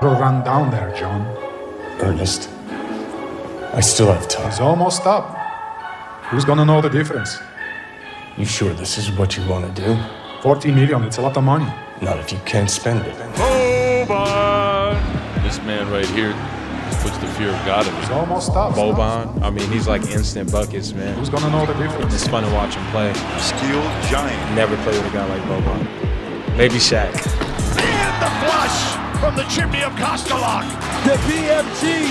Will run down there, John. Ernest, I still have time. It's almost up. Who's gonna know the difference? You sure this is what you want to do? 40 million, it's a lot of money. Not if you can't spend it. Boban! This man right here puts the fear of God in It's me. almost up. Boban, I mean, he's like instant buckets, man. Who's gonna know the difference? It's fun to watch him play. Skilled giant. Never play with a guy like Boban. Maybe Shaq. And the flush from the chimney of Kostelok. The BFG,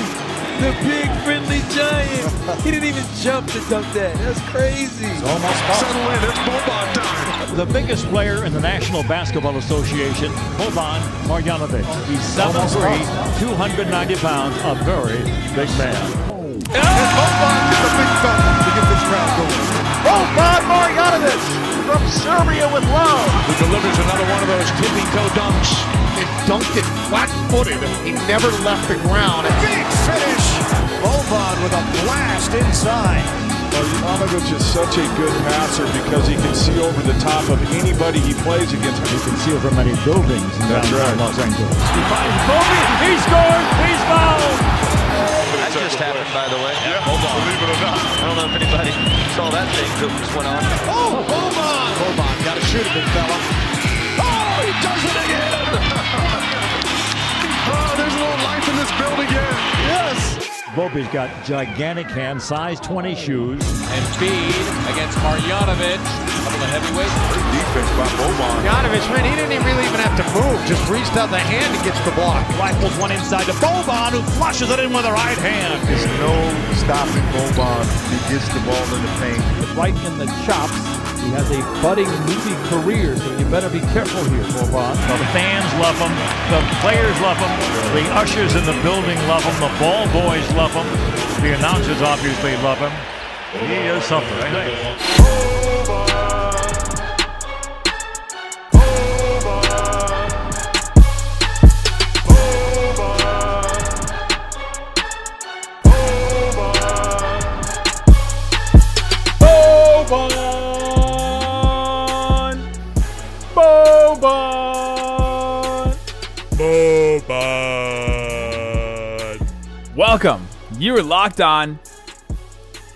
the big friendly giant. He didn't even jump to dunk that. That's crazy. It's almost up. Settle in, it's Boban time. The biggest player in the National Basketball Association, Boban Marjanovic. He's 7'3", 290 pounds, a very big man. And Boban is a big fella to get this crowd going. Boban Marjanovic from Serbia with love. Who delivers another one of those tippy toe dunks. It dunked it flat-footed. He never left the ground. Big finish. Boban with a blast inside. Marjanovic is such a good passer because he can see over the top of anybody he plays against. You can see over many buildings in That's right. Los Angeles. He finds Kobe. He scores. He's fouled. That just happened, by the way. Yeah, believe it or not. I don't know if anybody saw that thing that just went on. Oh, Boban! Boban, gotta shoot it, big fella. He does it again! oh, there's a little life in this building again. Yes! Bobby's got gigantic hands, size 20 shoes. And feed against Marjanovic. A couple of heavyweights. Great defense by Boban. Janovic, man, he didn't even really even have to move. Just reached out the hand and gets the block. Rifles one inside to Boban, who flushes it in with the right hand. There's no stopping Boban. He gets the ball in the paint. Right in the chops. He has a budding movie career, so you better be careful here, Boban. The fans love him. The players love him. The ushers in the building love him. The ball boys love him. The announcers obviously love him. He is something. I Welcome. You are locked on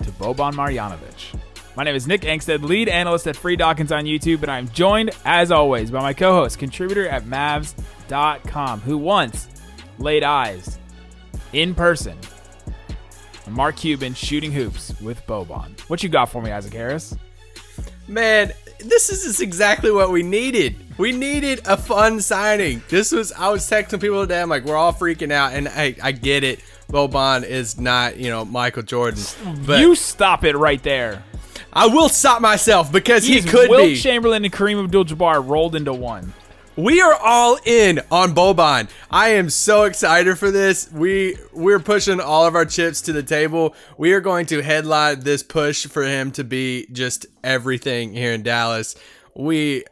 to Boban Marjanovic. My name is Nick Angstadt, lead analyst at Free Dawkins on YouTube, and I'm joined, as always, by my co-host, contributor at Mavs.com, who once laid eyes in person on Mark Cuban shooting hoops with Boban. What you got for me, Isaac Harris? Man, this is exactly what we needed. We needed a fun signing. This was I was texting people today. I'm like, we're all freaking out, and I I get it. Boban is not you know Michael Jordan, but you stop it right there. I will stop myself because he could Wilt be. Chamberlain and Kareem Abdul-Jabbar rolled into one. We are all in on Boban. I am so excited for this. We we're pushing all of our chips to the table. We are going to headline this push for him to be just everything here in Dallas. We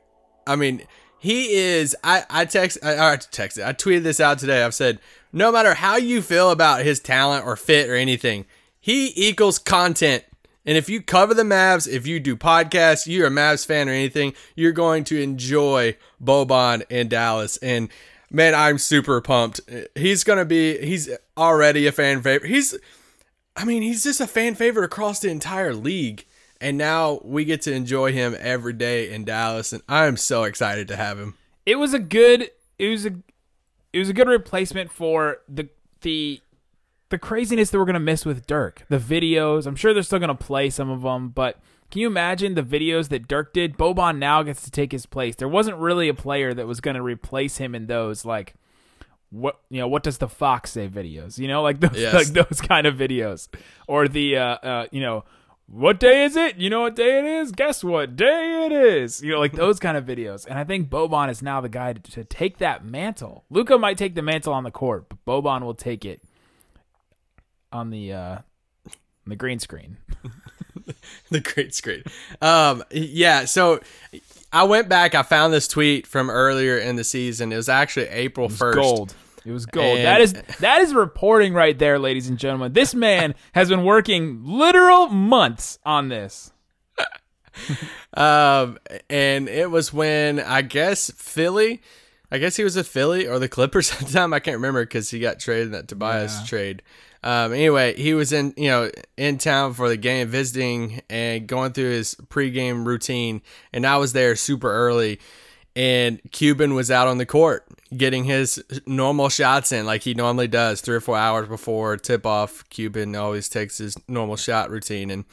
I mean, he is I I text I, I texted. I tweeted this out today. I've said no matter how you feel about his talent or fit or anything, he equals content and if you cover the Mavs, if you do podcasts, you're a Mavs fan or anything, you're going to enjoy Boban in Dallas. And man, I'm super pumped. He's to be, he's already a fan favorite. He's, I mean, he's just a fan favorite across the entire league. And now we get to enjoy him every day in Dallas. And I'm so excited to have him. it was a good it was a it was a good replacement for the the the craziness that we're gonna miss with Dirk. The videos, I'm sure they're still gonna play some of them, but can you imagine the videos that Dirk did? Boban now gets to take his place. There wasn't really a player that was gonna replace him in those like what you know what does the fox say videos you know like those Yes. like those kind of videos or the uh uh you know what day is it? You know what day it is? Guess what day it is? You know, like those kind of videos. And I think Boban is now the guy to, to take that mantle. Luka might take the mantle on the court, but Boban will take it on the uh on the green screen. the green screen. Um, yeah. So I went back. I found this tweet from earlier in the season. It was actually April first. Gold. It was gold. And- that is that is reporting right there, ladies and gentlemen. This man has been working literal months on this. Um, and it was when I guess Philly I guess he was a Philly or the Clippers at the time. I can't remember because he got traded in that Tobias Yeah. trade. Um, anyway, he was in you know in town for the game, visiting and going through his pregame routine, and I was there super early. And Cuban was out on the court getting his normal shots in like he normally does three or four hours before tip off. Cuban always takes his normal shot routine and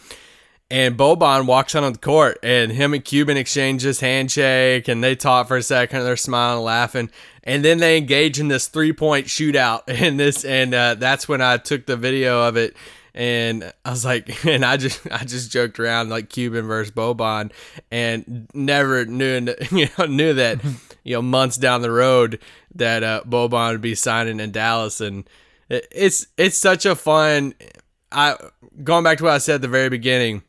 and Boban walks on the court, and him and Cuban exchange this handshake, and they talk for a second. and They're smiling, laughing, and then they engage in this three point shootout. And this, and uh, that's when I took the video of it, and I was like, and I just, I just joked around like Cuban versus Boban, and never knew, you know, knew that, you know, months down the road that uh, Boban would be signing in Dallas, and it, it's, it's such a fun. I going back to what I said at the very beginning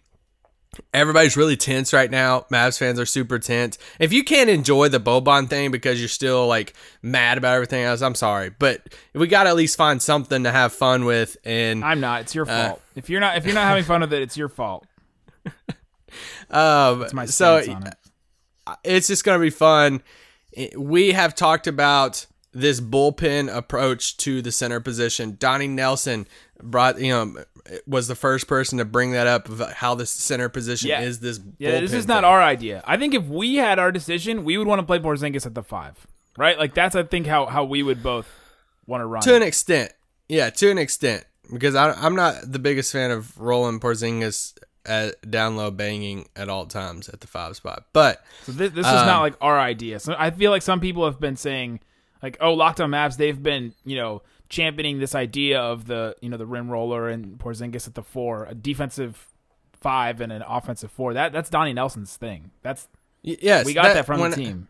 everybody's really tense right now. Mavs fans are super tense. If you can't enjoy the Boban thing because you're still like mad about everything else, I'm sorry, but we got to at least find something to have fun with. And I'm not. It's your Uh, fault. if you're not if you're not having fun with it, it's your fault. um, That's my so on it. it's just gonna be fun. We have talked about this bullpen approach to the center position. Donnie Nelson brought you know was the first person to bring that up of how the center position Yeah. is this. Yeah, this is not our idea. I think if we had our decision, we would want to play Porzingis at the five, right? Like that's I think how how we would both want to run. to an extent. Yeah, to an extent, because I, I'm not the biggest fan of rolling Porzingis at down low banging at all times at the five spot. But So this, this is um, not like our idea. So I feel like some people have been saying, like, oh, Locked On Mavs, they've been, you know, championing this idea of the, you know, the rim roller and Porzingis at the four, a defensive five and an offensive four. That that's Donnie Nelson's thing. That's yes, we got that, from when, the team.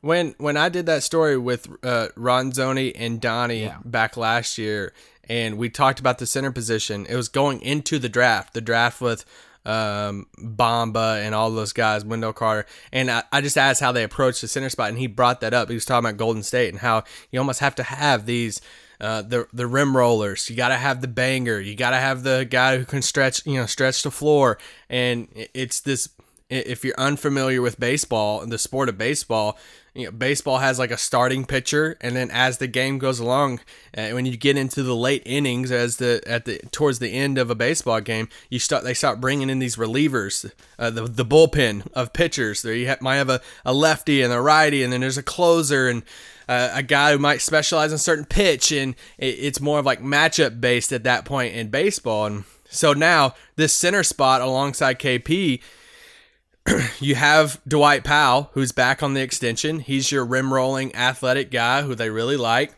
When when I did that story with uh, Ronzoni and Donnie back last year, and we talked about the center position, it was going into the draft, the draft with um, Bomba and all those guys, Wendell Carter, and I, I just asked how they approached the center spot, and he brought that up. He was talking about Golden State and how you almost have to have these. Uh, the the rim rollers. You got to have the banger. You got to have the guy who can stretch, you know, stretch the floor. And it's this. If you're unfamiliar with baseball and the sport of baseball, you know, baseball has like a starting pitcher, and then as the game goes along, uh, when you get into the late innings, as the at the towards the end of a baseball game, you start they start bringing in these relievers, uh, the the bullpen of pitchers. There you might have a, a lefty and a righty, and then there's a closer and uh, a guy who might specialize in a certain pitch, and it, it's more of like matchup based at that point in baseball. And so now this center spot alongside KP you have Dwight Powell, who's back on the extension. He's your rim rolling athletic guy who they really like.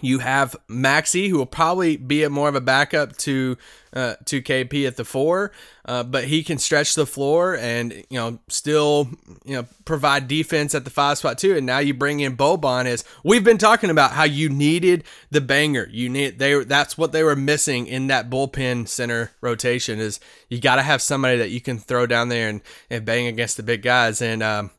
You have Maxi, who will probably be a more of a backup to uh, to KP at the four, uh, but he can stretch the floor and you know still you know provide defense at the five spot too. And now you bring in Boban as we've been talking about how you needed the banger. You need they that's what they were missing in that bullpen center rotation is you got to have somebody that you can throw down there and, and bang against the big guys and. Um,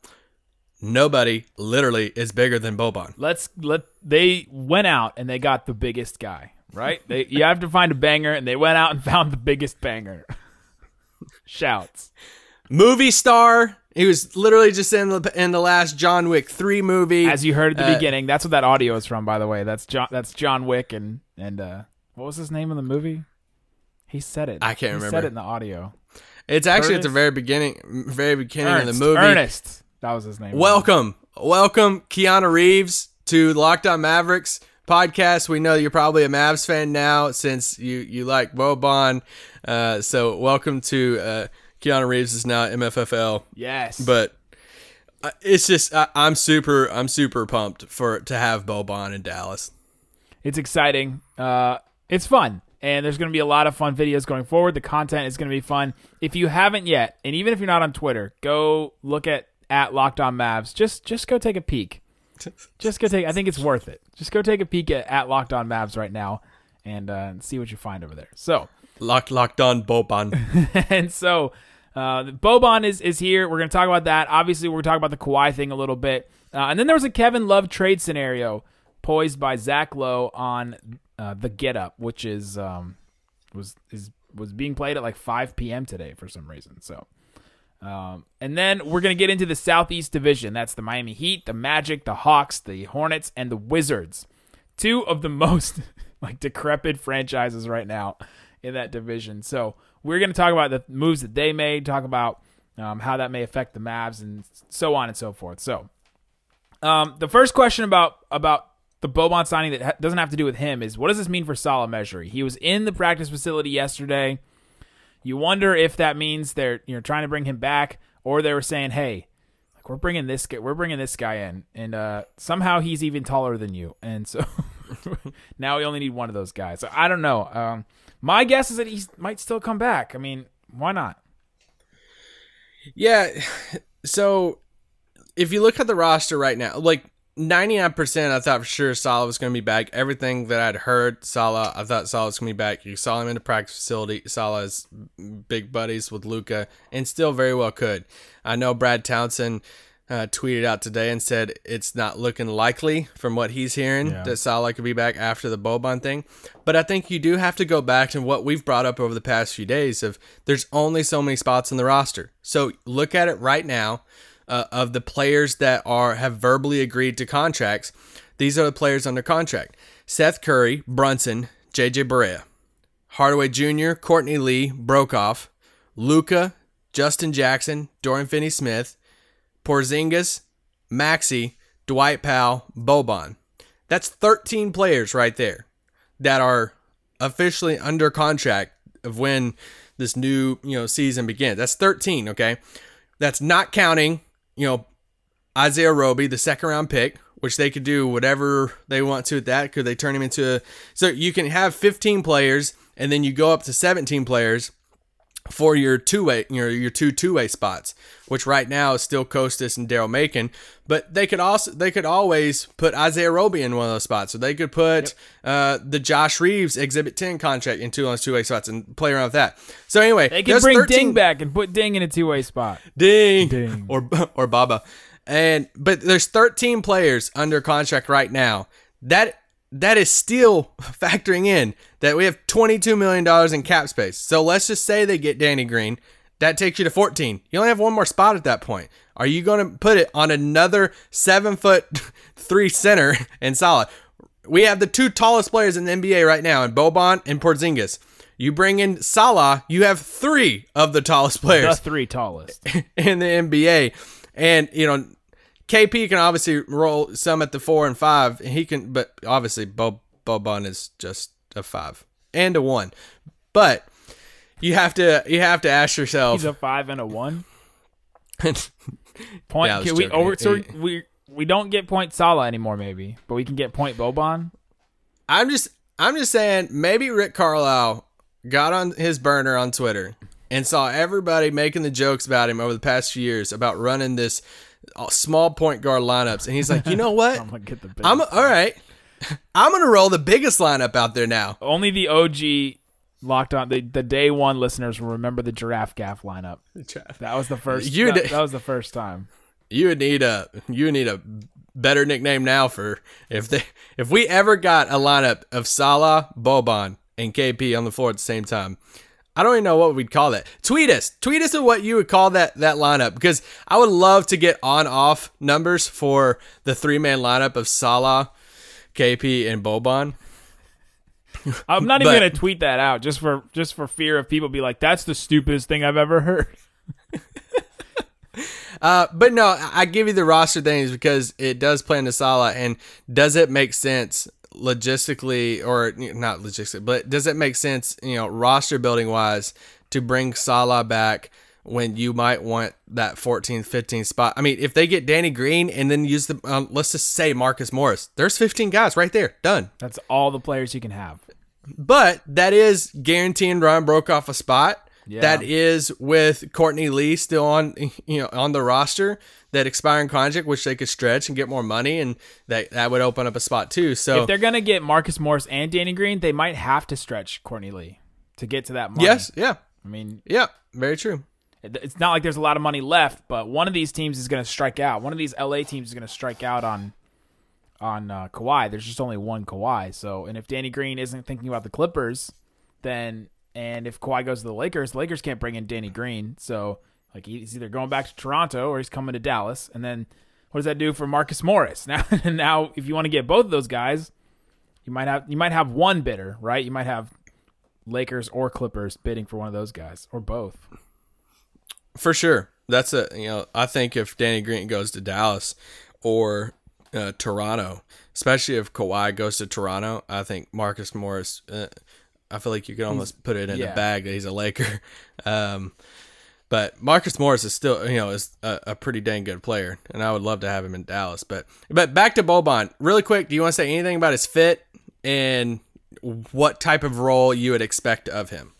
Nobody literally is bigger than Boban. Let's let they went out and they got the biggest guy, right? they you have to find a banger, and they went out and found the biggest banger. Shouts. movie star. He was literally just in the in the last John Wick three movie. As you heard at the Uh, beginning, that's what that audio is from, by the way. That's John. That's John Wick and and uh, what was his name in the movie? He said it. I can't he remember. Said it in the audio. It's actually at the very beginning, very beginning Ernest, of the movie. Ernest. That was his name. Welcome, welcome, Keanu Reeves to Locked On Mavericks podcast. We know you're probably a Mavs fan now since you you like Boban. Uh, so welcome to uh, Keanu Reeves is now MFFL. Yes. but uh, it's just I, I'm super I'm super pumped for to have Boban in Dallas. It's exciting. Uh, it's fun. And there's going to be a lot of fun videos going forward. The content is going to be fun. If you haven't yet, and even if you're not on Twitter, go look at at Locked On Mavs. Just just go take a peek. Just go take. I think it's worth it. Just go take a peek at, at Locked On Mavs right now, and uh, see what you find over there. So Locked locked on Boban. and so uh, Boban is is here. We're going to talk about that. Obviously, we're talking about the Kawhi thing a little bit, uh, and then there was a Kevin Love trade scenario poised by Zach Lowe on uh, the Get Up, which is um, was is was being played at like 5 p.m. today for some reason. So Um, and then we're going to get into the Southeast Division. That's the Miami Heat, the Magic, the Hawks, the Hornets, and the Wizards. Two of the most like decrepit franchises right now in that division. So we're going to talk about the moves that they made, talk about um, how that may affect the Mavs, and so on and so forth. So um, the first question about about the Boban signing that ha- doesn't have to do with him is what does this mean for Salah Mejri? He was in the practice facility yesterday. You wonder if that means they're you know trying to bring him back, or they were saying, "Hey, like we're bringing this guy, we're bringing this guy in, and uh, somehow he's even taller than you, and so now we only need one of those guys." So I don't know. Um, my guess is that he might still come back. I mean, why not? Yeah. So if you look at the roster right now, like 99%, I thought for sure Salah was going to be back. Everything that I'd heard, Salah, I thought Salah was going to be back. You saw him in the practice facility. Salah's big buddies with Luka and still very well could. I know Brad Townsend uh, tweeted out today and said it's not looking likely from what he's hearing Yeah. that Salah could be back after the Boban thing. But I think you do have to go back to what we've brought up over the past few days of there's only so many spots in the roster. So look at it right now uh, of the players that are have verbally agreed to contracts. These are the players under contract. Seth Curry, Brunson, JJ Barea, Hardaway Jr., Courtney Lee, Broekhoff, Luka, Justin Jackson, Dorian Finney Smith, Porzingis, Maxi, Dwight Powell, Boban. That's 13 players right there that are officially under contract of when this new, you know, season begins. That's 13, okay? That's not counting, you know, Isaiah Roby, the second round pick, which they could do whatever they want to with that. Could they turn him into a so you can have 15 players and then you go up to 17 players for your two way, your your two two way spots, which right now is still Kostas and Daryl Macon. But they could also they could always put Isaiah Roby in one of those spots. So they could put uh, the Josh Reaves Exhibit Ten contract in two of those two way spots and play around with that. So anyway, They can bring 13 Ding back and put Ding in a two way spot. Ding, Ding. or or Baba, and but there's 13 players under contract right now. That that is still factoring in that we have 22 million dollars in cap space. So let's just say they get Danny Green, that takes you to 14. You only have one more spot at that point. Are you going to put it on another seven foot three center and solid? We have the two tallest players in the NBA right now, in Boban and Porzingis. You bring in Salah, you have three of the tallest players. The three tallest. in the NBA. And, you know, KP can obviously roll some at the four and five. And he can, but obviously, Bo, Boban is just a five and a one. But you have to, you have to ask yourself. He's a five and a one. point. Yeah, can we? Over, so we we don't get point Salah anymore, maybe, but we can get point Boban. I'm just, I'm just saying, maybe Rick Carlisle got on his burner on Twitter and saw everybody making the jokes about him over the past few years about running this Uh, small point guard lineups, and he's like, you know what? I'm gonna get the. I'm all right. I'm gonna roll the biggest lineup out there now. Only the OG locked on the, the day one listeners will remember the giraffe gaff lineup. That was the first. You that, that was the first time. You would need a you would need a better nickname now for if they if we ever got a lineup of Salah, Boban, and KP on the floor at the same time. I don't even know what we'd call that. Tweet us. Tweet us at what you would call that that lineup because I would love to get on off numbers for the three man lineup of Salah, KP, and Boban. I'm not even But- gonna tweet that out just for just for fear of people be like, "That's the stupidest thing I've ever heard." Uh, but no, I I give you the roster things because it does play into Salah, and does it make sense logistically, or not logistically, but does it make sense, you know, roster building wise, to bring Salah back when you might want that 14th, 15th spot? I mean, if they get Danny Green and then use the, um, let's just say Marcus Morris, there's 15 guys right there, done. That's all the players you can have. But that is guaranteeing Ryan Broekhoff a spot. Yeah. That is with Courtney Lee still on you know on the roster that expiring contract, which they could stretch and get more money, and that that would open up a spot too. So if they're gonna get Marcus Morris and Danny Green, they might have to stretch Courtney Lee to get to that money. yes, yeah, I mean, yeah, very true. it's not like there's a lot of money left, but one of these teams is gonna strike out. One of these LA teams is gonna strike out on on uh, Kawhi. There's just only one Kawhi. So, and if Danny Green isn't thinking about the Clippers, then and if Kawhi goes to the Lakers, the Lakers can't bring in Danny Green. So Like he's either going back to Toronto or he's coming to Dallas. And then what does that do for Marcus Morris? Now, now if you want to get both of those guys, you might have you might have one bidder, right? You might have Lakers or Clippers bidding for one of those guys or both. For sure. That's a you know I think if Danny Green goes to Dallas or uh, Toronto, especially if Kawhi goes to Toronto, I think Marcus Morris. Uh, I feel like you could almost put it in yeah. a bag that he's a Laker. Um, but Marcus Morris is still you know is a, a, pretty dang good player, and I would love to have him in Dallas. But but back to Boban, really quick. Do you want to say anything about his fit and what type of role you would expect of him?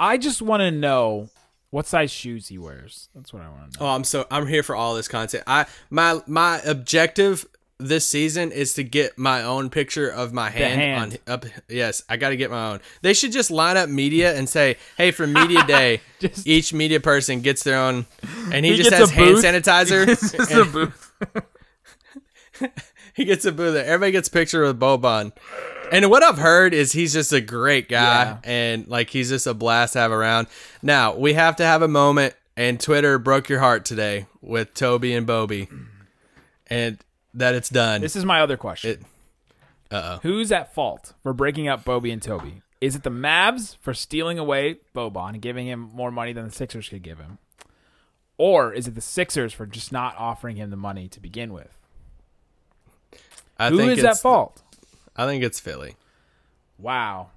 I just want to know what size shoes he wears. That's what I want to know. Oh, I'm so I'm here for all this content. I my my objective this season is to get my own picture of my hand, hand. on up. Yes, I got to get my own. They should just line up media and say, "Hey, for media day, Just- each media person gets their own," and he, He just has hand sanitizer. It's just and a booth. he gets a booth. Everybody gets a picture with Boban. And what I've heard is he's just a great guy, Yeah. and like he's just a blast to have around. Now we have to have a moment, and Twitter broke your heart today with Toby and Bobby, and that it's done. This is my other question. Uh oh. Who's at fault for breaking up Bobby and Toby? Is it the Mavs for stealing away Boban and giving him more money than the Sixers could give him? Or is it the Sixers for just not offering him the money to begin with? I Who think is at fault? I think it's Philly. Wow.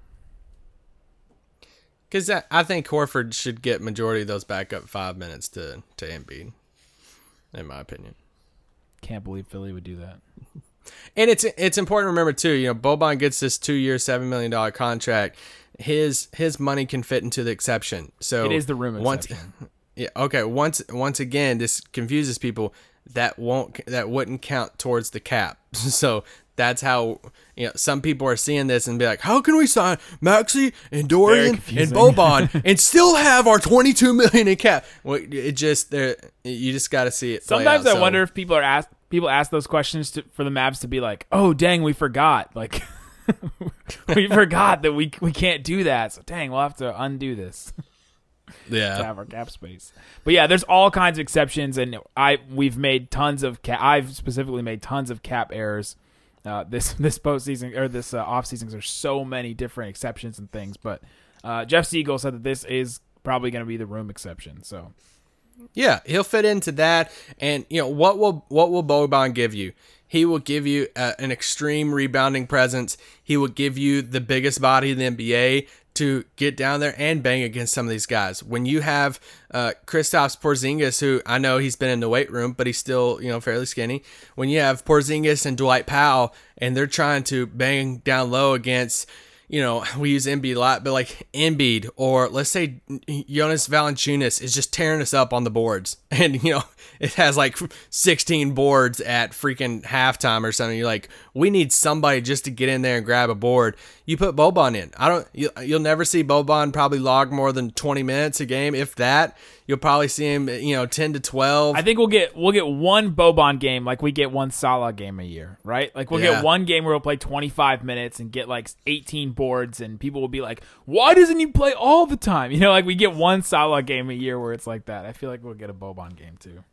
Because I think Horford should get majority of those backup five minutes to to Embiid, in my opinion. Can't believe Philly would do that. And it's it's important to remember too. You know, Boban gets this two year, seven million dollar contract. His his money can fit into the exception. So It is the room once- exception. Yeah. Okay. Once once again, this confuses people. That won't that wouldn't count towards the cap. So that's how you know some people are seeing this and be like, how can we sign Maxi and Dorian and confusing. Boban and still have our twenty two million in cap? Well, it just there. You just got to see it. play Sometimes out. I So- wonder if people are asked people ask those questions to, for the Mavs to be like, "Oh, dang, we forgot." Like we forgot that we we can't do that. So dang, we'll have to undo this. Yeah, to Yeah. have our cap space. But yeah, there's all kinds of exceptions, and I we've made tons of cap. I've specifically made tons of cap errors. Uh, this this postseason or this uh, off season, there's so many different exceptions and things. But uh, Jeff Siegel said that this is probably going to be the room exception. So Yeah, he'll fit into that. And you know what will what will Boban give you? He will give you uh, an extreme rebounding presence. He will give you the biggest body in the NBA to get down there and bang against some of these guys. When you have uh, Kristaps Porzingis, who I know he's been in the weight room, but he's still you know fairly skinny. When you have Porzingis and Dwight Powell, and they're trying to bang down low against you know, we use Embiid a lot, but like Embiid or let's say Jonas Valanciunas is just tearing us up on the boards, and you know it has like 16 boards at freaking halftime or something. You're like, we need somebody just to get in there and grab a board. You put Boban in. I don't. You, you'll never see Boban probably log more than 20 minutes a game, if that. You'll probably see him, you know, 10 to 12. I think we'll get we'll get one Boban game like we get one Salah game a year, right? Like we'll Yeah. get one game where we'll play 25 minutes and get like 18 boards, and people will be like, "Why doesn't he play all the time?" You know, like we get one Salah game a year where it's like that. I feel like we'll get a Boban game too.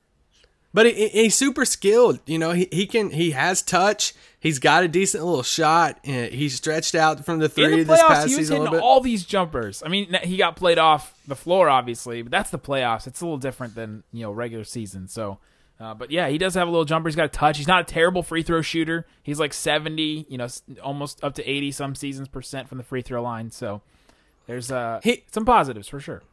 But he, he- he's super skilled. You know, he, he can he has touch. He's got a decent little shot. and He's stretched out from the In three the this playoffs, past he was season hitting all these jumpers. I mean, he got played off the floor, obviously, but that's the playoffs. It's a little different than you know regular season. So, uh, but yeah, he does have a little jumper. He's got a touch. He's not a terrible free throw shooter. He's like seventy, you know, almost up to eighty some seasons percent from the free throw line. So, there's uh He- some positives for sure.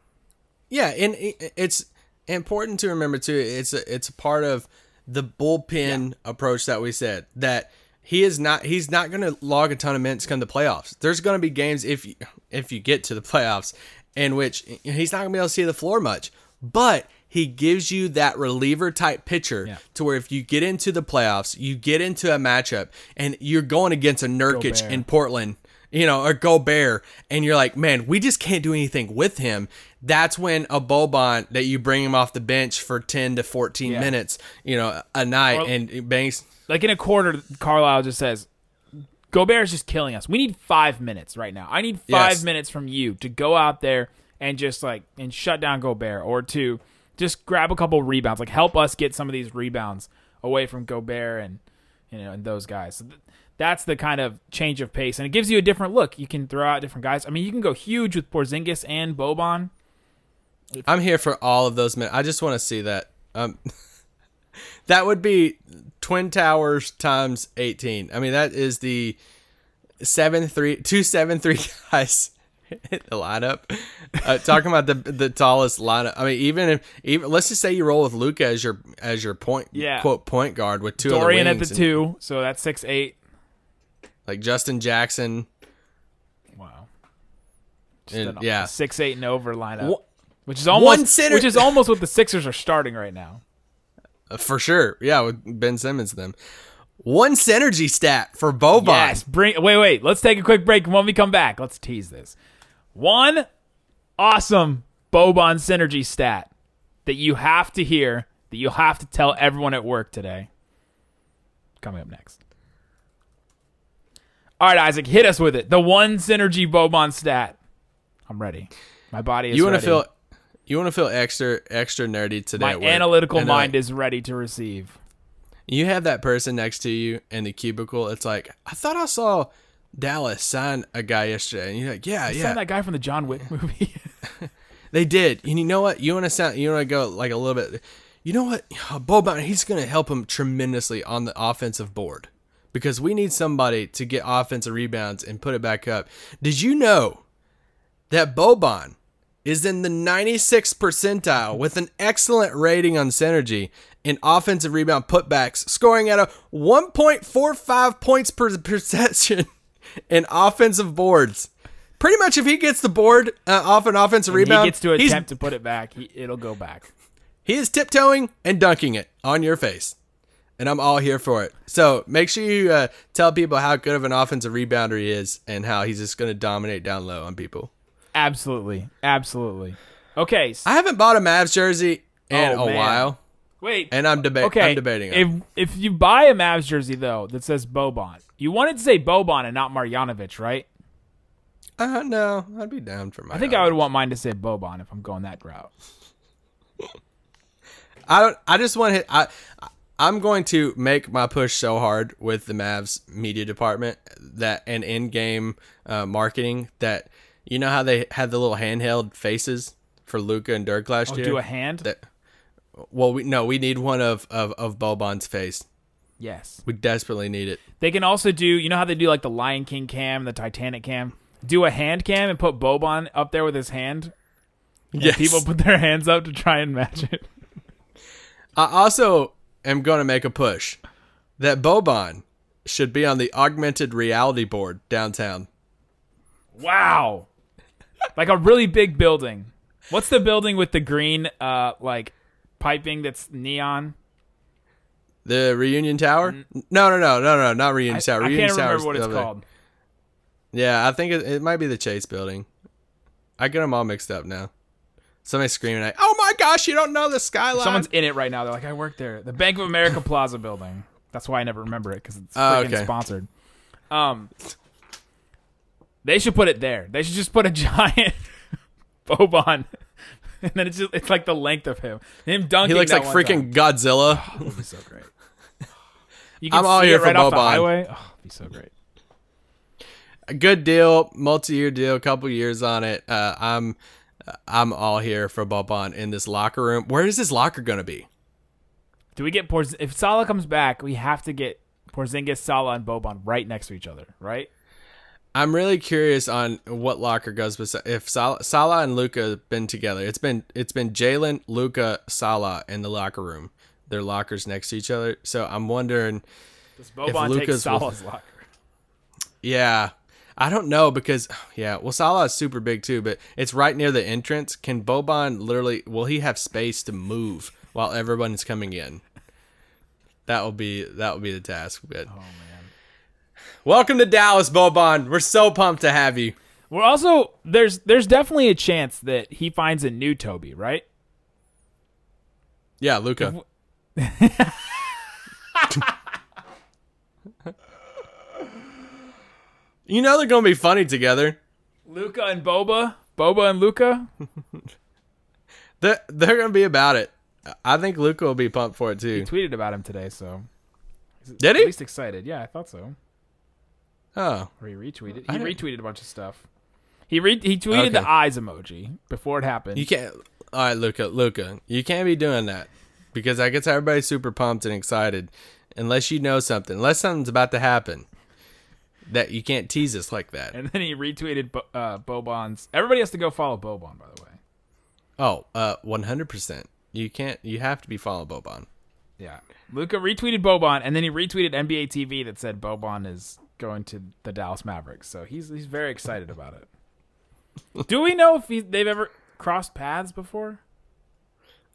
Yeah, and it's important to remember too. It's a, it's a part of the bullpen approach that we said that he is not he's not going to log a ton of minutes come the playoffs. There's going to be games if you, if you get to the playoffs in which he's not going to be able to see the floor much, but he gives you that reliever type pitcher Yeah. to where if you get into the playoffs, you get into a matchup and you're going against a Nurkic Gobert. in Portland, you know, or Gobert, and you're like, man, we just can't do anything with him. That's when a Boban that you bring him off the bench for 10 to 14 Yeah. minutes, you know, a night Or- and it bangs. Like in a quarter, Carlisle just says, Gobert Gobert's just killing us. We need five minutes right now. I need five Yes. minutes from you to go out there and just like and shut down Gobert or to just grab a couple rebounds. Like help us get some of these rebounds away from Gobert and you know and those guys. So th- that's the kind of change of pace, and it gives you a different look. You can throw out different guys. I mean, you can go huge with Porzingis and Boban. I'm here for all of those men. I just want to see that. Um, that would be Twin Towers times 18. I mean, that is the seven three two seven three guys in the lineup. Uh, talking about the the tallest lineup. I mean, even if even let's just say you roll with Luka as your as your point Yeah. quote point guard with two Dorian at the and, two, so that's six eight. like Justin Jackson. Wow. And, yeah, six eight and over lineup, which is almost one center- which is almost what the Sixers are starting right now. For sure. Yeah, with Ben Simmons them. One synergy stat for Boban. Yes, bring. Wait, wait. Let's take a quick break. When we come back, let's tease this. One awesome Boban synergy stat that you have to hear, that you have to tell everyone at work today. Coming up next. All right, Isaac, hit us with it. The one synergy Boban stat. I'm ready. My body is. you want to feel you want to feel extra extra nerdy today. My analytical And mind like, is ready to receive. You have that person next to you in the cubicle. It's like I thought I saw Dallas sign a guy yesterday, and you're like, yeah, yeah, that guy from the John Wick movie. they did. And you know what? You want to sound. You want to go like a little bit. You know what? Boban, he's going to help him tremendously on the offensive board because we need somebody to get offensive rebounds and put it back up. Did you know that Boban is in the 96th percentile with an excellent rating on synergy in offensive rebound putbacks, scoring at a 1.45 points per possession in offensive boards. Pretty much, if he gets the board uh, off an offensive When rebound, he gets to attempt to put it back, he, it'll go back. he is tiptoeing and dunking it on your face. And I'm all here for it. So make sure you uh, tell people how good of an offensive rebounder he is and how he's just going to dominate down low on people. Absolutely, absolutely. Okay, I haven't bought a Mavs jersey in Oh, a man. while, wait. and I'm, deba- okay, I'm debating it. if if you buy a Mavs jersey though that says Boban, you wanted to say Boban and not Marjanovic, right? Uh, no, I'd be down for my. I think I would want mine to say Boban if I'm going that route. I don't. I just want to. I. I'm going to make my push so hard with the Mavs media department that and in-game uh, marketing that you know how they had the little handheld faces for Luka and Dirk last Oh, year. do a hand? That, well, we no, we need one of of of Boban's face. Yes. We desperately need it. They can also do, you know how they do like the Lion King cam, the Titanic cam? Do a hand cam and put Boban up there with his hand. And Yes. People put their hands up to try and match it. I also am going to make a push that Boban should be on the augmented reality board downtown. Wow. Like a really big building. What's the building with the green uh like piping that's neon? The Reunion Tower? No, no, no, no, no, not Reunion I, Tower. I Reunion can't remember what it's there. called. Yeah, I think it, it might be the Chase Building. I get them all mixed up now. Somebody's screaming like, "Oh my gosh, you don't know the skyline!" Someone's in it right now. They're like, I work there. The Bank of America Plaza building. That's why I never remember it because it's Oh, okay. sponsored. Um, they should put it there. They should just put a giant Boban, and then it's just it's like the length of him. Him dunking. he looks like freaking time. Godzilla. Would be so great. You can I'm all here it for right off the Boban. highway. Oh, be so great. a good deal, multi-year deal, couple years on it. Uh, I'm I'm all here for Boban in this locker room. Where is this locker gonna be? Do we get Porz- if Salah comes back? We have to get Porzingis, Salah, and Boban right next to each other, right? I'm really curious on what locker goes. Besi- if Salah, Salah and Luka been together, it's been it's been Jalen, Luka, Salah in the locker room. Their lockers next to each other. So I'm wondering. Does Boban take Luka's will- Salah's locker? Yeah. I don't know because yeah, well Salah is super big too, but it's right near the entrance. Can Boban literally will he have space to move while everyone is coming in? That will be that will be the task. But oh man. Welcome to Dallas, Boban. We're so pumped to have you. We're also there's there's definitely a chance that he finds a new Toby, right? Yeah, Luka. you know they're gonna be funny together. Luka and Boba, Boba and Luka. They're, they're gonna be about it. I think Luka will be pumped for it too. He tweeted about him today, so Did at least excited. Yeah, I thought so. Oh, Or he retweeted. He retweeted a bunch of stuff. He re- he tweeted the eyes emoji before it happened. you can't. All right, Luka, Luka, you can't be doing that because that gets everybody super pumped and excited. Unless you know something, unless something's about to happen, that you can't tease us like that. And then he retweeted Bo- uh, Boban's. Everybody has to go follow Boban, by the way. Oh, uh, one hundred percent. You can't. You have to be following Boban. Yeah. Luka retweeted Boban, and then he retweeted NBA TV that said Boban is going to the Dallas Mavericks. So he's he's very excited about it. Do we know if he, they've ever crossed paths before?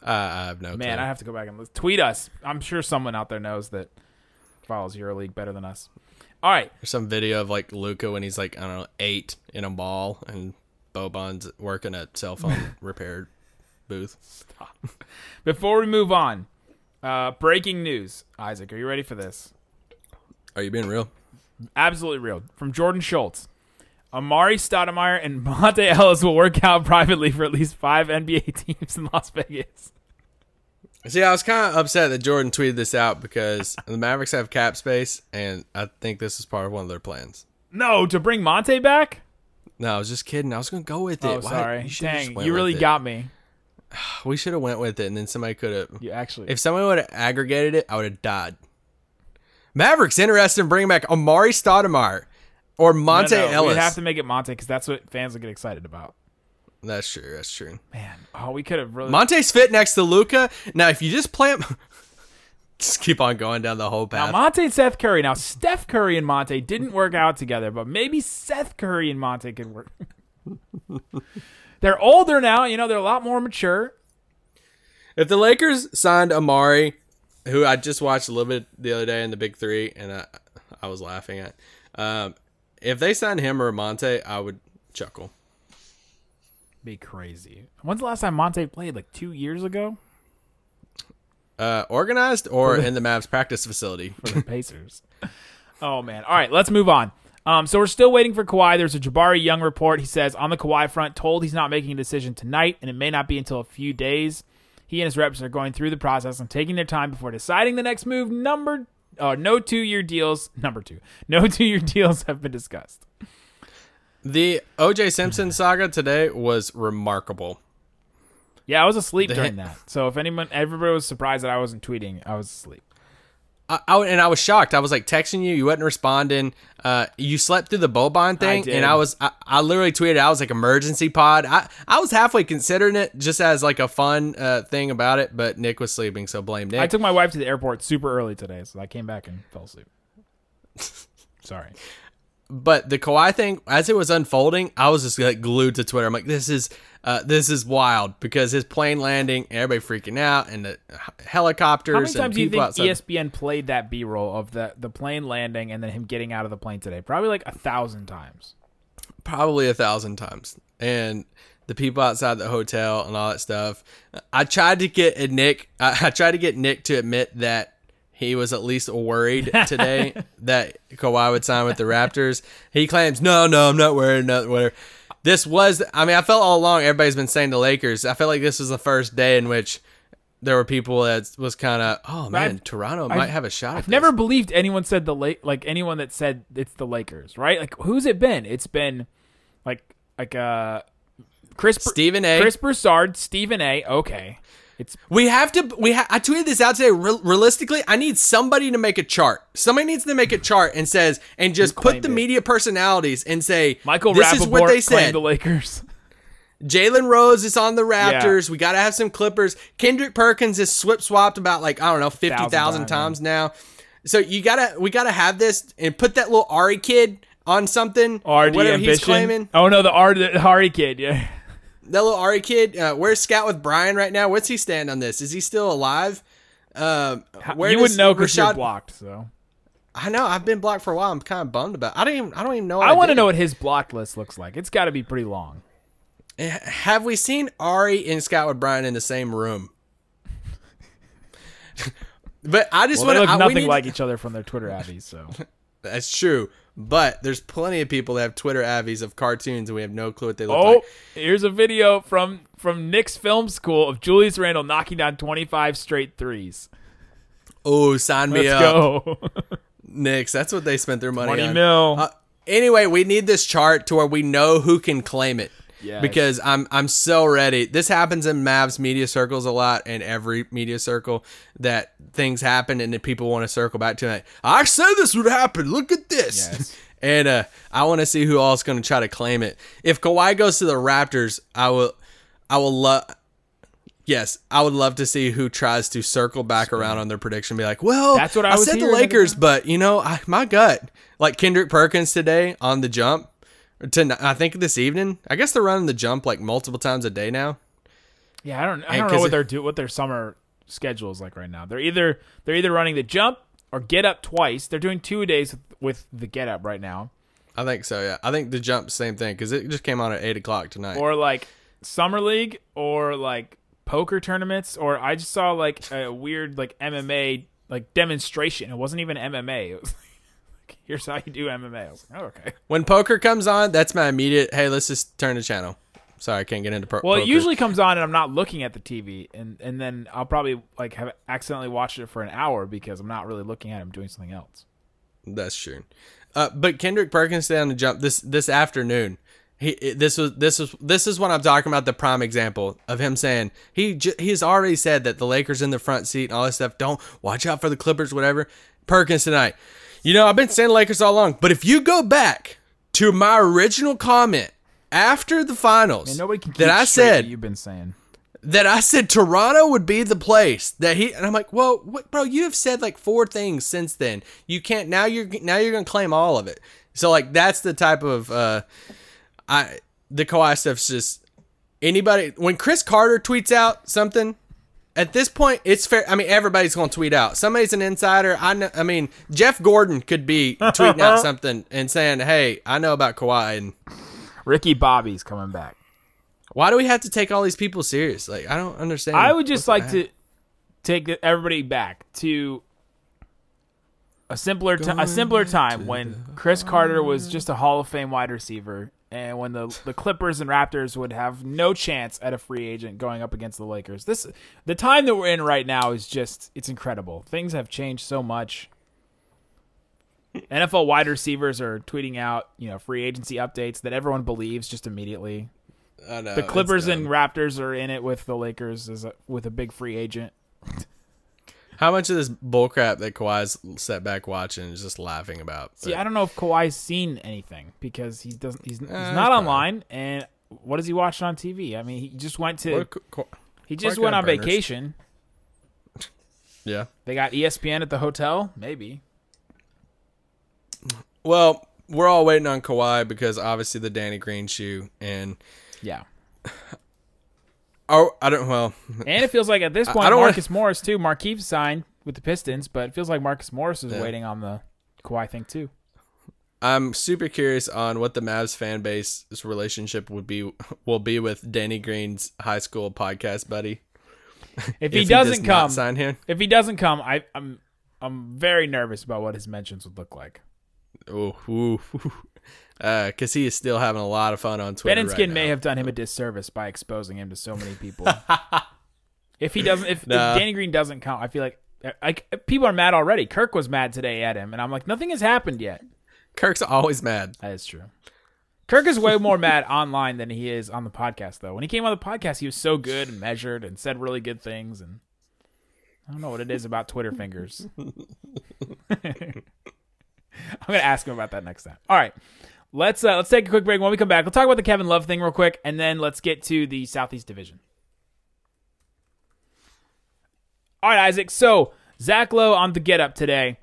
Uh, I have no. Man, clue. I have to go back and listen. tweet us. I'm sure someone out there knows that follows EuroLeague better than us. All right. There's some video of like Luka when he's like I don't know eight in a mall and Boban's working a cell phone repair booth. Before we move on, uh, breaking news. Isaac, are you ready for this? Are you being real? Absolutely real. From Jordan Schultz. Amar'e Stoudemire and Monta Ellis will work out privately for at least five NBA teams in Las Vegas. See, I was kind of upset that Jordan tweeted this out because the Mavericks have cap space, and I think this is part of one of their plans. No, to bring Monta back? No, I was just kidding. I was gonna go with it. Oh, Why- sorry. you Dang, you really got me. We should have went with it, and then somebody could have. You actually. If somebody would have aggregated it, I would have died. Mavericks interested in bringing back Amar'e Stoudemire or Monta no, no, Ellis. We'd have to make it Monta because that's what fans will get excited about. That's true. That's true. Man, oh, we could have really. Monta's fit next to Luka. Now, if you just play him, just keep on going down the whole path. now. Monta and Seth Curry. Now, Steph Curry and Monta didn't work out together, but maybe Seth Curry and Monta could work. they're older now. You know, they're a lot more mature. if the Lakers signed Amar'e, who I just watched a little bit the other day in the Big Three, and I, I was laughing at, um, if they signed him or Monta, I would chuckle. Be crazy. When's the last time Monta played? Like two years ago Uh, organized or the- in the Mavs practice facility? for the Pacers. oh man. All right, let's move on. Um, so we're still waiting for Kawhi. There's a Jabari Young report. He says on the Kawhi front, told he's not making a decision tonight, and it may not be until a few days. He and his reps are going through the process and taking their time before deciding the next move. Number, uh, no two-year deals. Number two, no two-year deals have been discussed. The OJ Simpson saga today was remarkable. Yeah, I was asleep during that. So if anyone, everybody was surprised that I wasn't tweeting, I was asleep. I, I, and I was shocked. I was like texting you, you wasn't responding. Uh, you slept through the Boban thing, did. and I was, I, I literally tweeted, I was like emergency pod. I, I was halfway considering it just as like a fun uh, thing about it, but Nick was sleeping, so blame Nick. I took my wife to the airport super early today, so I came back and fell asleep. Sorry. But the Kawhi thing, as it was unfolding, I was just like glued to Twitter. I'm like, this is, uh, this is wild because his plane landing, everybody freaking out, and the helicopters How many times do you think outside. ESPN played that B roll of the the plane landing and then him getting out of the plane today? Probably like a thousand times. probably a thousand times. And the people outside the hotel and all that stuff. I tried to get Nick. I, I tried to get Nick to admit that he was at least worried today that Kawhi would sign with the Raptors. He claims, no, no, I'm not worried. Not whatever. This was. I mean, I felt all along everybody's been saying the Lakers. I felt like this was the first day in which. There were people that was kind of, oh man, I've- Toronto I've- might have a shot. at I've this." never believed anyone said the late like anyone that said it's the Lakers, right? Like who's it been? It's been like like uh Chris Stephen A. Chris Broussard, Stephen A. Okay. It's We have to. We ha- I tweeted this out today. Real realistically, I need somebody to make a chart. Somebody needs to make a chart and says and just put the it? media personalities and say Michael This Rappaport is what they said. the Lakers. Jalen Rose is on the Raptors. We got to have some Clippers. Kendrick Perkins is swip swapped about like I don't know fifty thousand times now. So you gotta we gotta have this and put that little Ari kid on something. Whatever ambition. he's claiming. Oh no, the R the Hari kid, yeah. That little Ari kid. Uh, where's Scout with Brian right now? What's he stand on this? Is he still alive? Um, where you wouldn't know because you're blocked, so I know I've been blocked for a while. I'm kind of bummed about. I don't even. I don't even know. I want to know what his block list looks like. It's got to be pretty long. Eh, Have we seen Ari and Scott with Brian in the same room? but I just Well, want look to. nothing like each other from their Twitter abbies. So That's true. But there's plenty of people that have Twitter avies of cartoons and we have no clue what they look Oh, like. here's a video from from Knicks film school of Julius Randle knocking down 25 straight threes. Oh, sign me Let's up. go. Knicks. That's what they spent their money 20 on. mil. Uh, anyway, we need this chart to where we know who can claim it. Yes. Because I'm I'm so ready. This happens in Mavs media circles a lot, in every media circle that things happen and then people want to circle back to it. I said this would happen. Look at this. Yes. And uh, I want to see who else going to try to claim it. If Kawhi goes to the Raptors, I will, I will love. Yes, I would love to see who tries to circle back around on their prediction. Be like, well, That's what I I said the Lakers, but you know, I, my gut, like Kendrick Perkins today on the jump. To, I think this evening. I guess they're running the jump like multiple times a day now. Yeah, I don't I don't know what it- they're do what their summer schedule is like right now. They're either they're either running the jump or get up twice. They're doing two days with, with the get up right now. I think so. Yeah, I think the jump same thing because it just came on at eight o'clock tonight. Or like summer league or like poker tournaments or I just saw like a weird like MMA like demonstration. It wasn't even MMA. It was like here's how you do MMA. I was like, oh, okay. when poker comes on, that's my immediate. Hey, let's just turn the channel. Sorry, I can't get into per- Well, poker. it usually comes on and I'm not looking at the TV, and and then I'll probably like have accidentally watched it for an hour because I'm not really looking at it. I'm doing something else. That's true. Uh, but Kendrick Perkins stayed on the jump this this afternoon. He it- this was this was this is what I'm talking about. The prime example of him saying he j- he's already said that the Lakers in the front seat and all this stuff. Don't watch out for the Clippers, whatever. Perkins tonight. You know I've been saying Lakers all along, but if you go back to my original comment after the finals, can that I said you've been saying. that I said Toronto would be the place that he and I'm like, well, what, bro, you have said like four things since then. You can't now. You're now you're gonna claim all of it. So like that's the type of uh, I the Kawhi stuff's just anybody when Cris Carter tweets out something. At this point, it's fair. I mean, everybody's gonna tweet out. Somebody's an insider. I know. I mean, Jeff Gordon could be tweeting out something and saying, "Hey, I know about Kawhi." And Ricky Bobby's coming back. why do we have to take all these people serious? Like, I don't understand. I would just like to take everybody back to a simpler a simpler time when Cris Carter was just a Hall of Fame wide receiver, and when the the Clippers and Raptors would have no chance at a free agent going up against the Lakers. This the time that we're in right now is just it's incredible. Things have changed so much. NFL wide receivers are tweeting out, you know, free agency updates that everyone believes just immediately. The Clippers and. Raptors are in it with the Lakers as a, with a big free agent. How much of this bullcrap that Kawhi's sat back watching is just laughing about? See, I don't know if Kawhi's seen anything because he doesn't. He's, he's eh, that's not online, and what is he watching on TV? I mean, he just went to What Ka- Ka- he just went on burners. vacation. Yeah. They got ESPN at the hotel, maybe. Well, we're all waiting on Kawhi because obviously the Danny Green shoe and Yeah, oh, I don't. Well, and it feels like at this point, I don't wanna- Marcus Morris too. Markieff signed with the Pistons, but it feels like Marcus Morris is Yeah. waiting on the Kawhi thing too. I'm super curious on what the Mavs fan base's relationship would be will be with Danny Green's high school podcast buddy. If he does doesn't not come, sign here. if he doesn't come, I, I'm I'm very nervous about what his mentions would look like. Oh, ooh, Uh, because he is still having a lot of fun on Twitter. Ben and right may have done him a disservice by exposing him to so many people. if he doesn't, if, Nah. if Danny Green doesn't count, I feel like like people are mad already. Kirk was mad today at him, and I'm like, nothing has happened yet. Kirk's always mad. That is true. Kirk is way more mad online than he is on the podcast, though. When he came on the podcast, he was so good and measured and said really good things. And I don't know what it is about Twitter fingers. I'm gonna ask him about that next time. All right, let's uh, let's take a quick break. When we come back, we'll talk about the Kevin Love thing real quick, and then let's get to the Southeast Division. All right, Isaac. So Zach Lowe on the Get Up today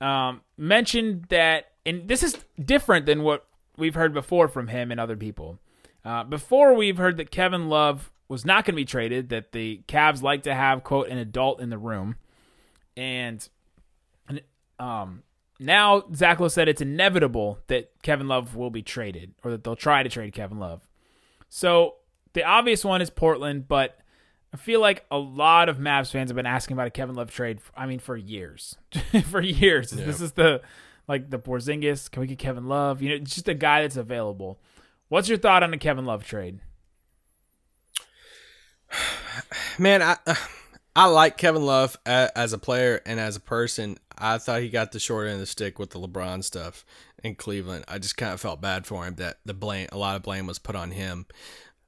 um, mentioned that, and this is different than what we've heard before from him and other people. Uh, before we've heard that Kevin Love was not going to be traded, that the Cavs like to have quote an adult in the room, and um, now Zach Lowe said it's inevitable that Kevin Love will be traded, or that they'll try to trade Kevin Love. So the obvious one is Portland, but I feel like a lot of Mavs fans have been asking about a Kevin Love trade. I mean, for years, for years. This is the like the Porzingis? Can we get Kevin Love? You know, it's just a guy that's available. What's your thought on the Kevin Love trade? Man, I I like Kevin Love as a player and as a person. I thought he got the short end of the stick with the LeBron stuff in Cleveland. I just kind of felt bad for him that the blame, a lot of blame was put on him.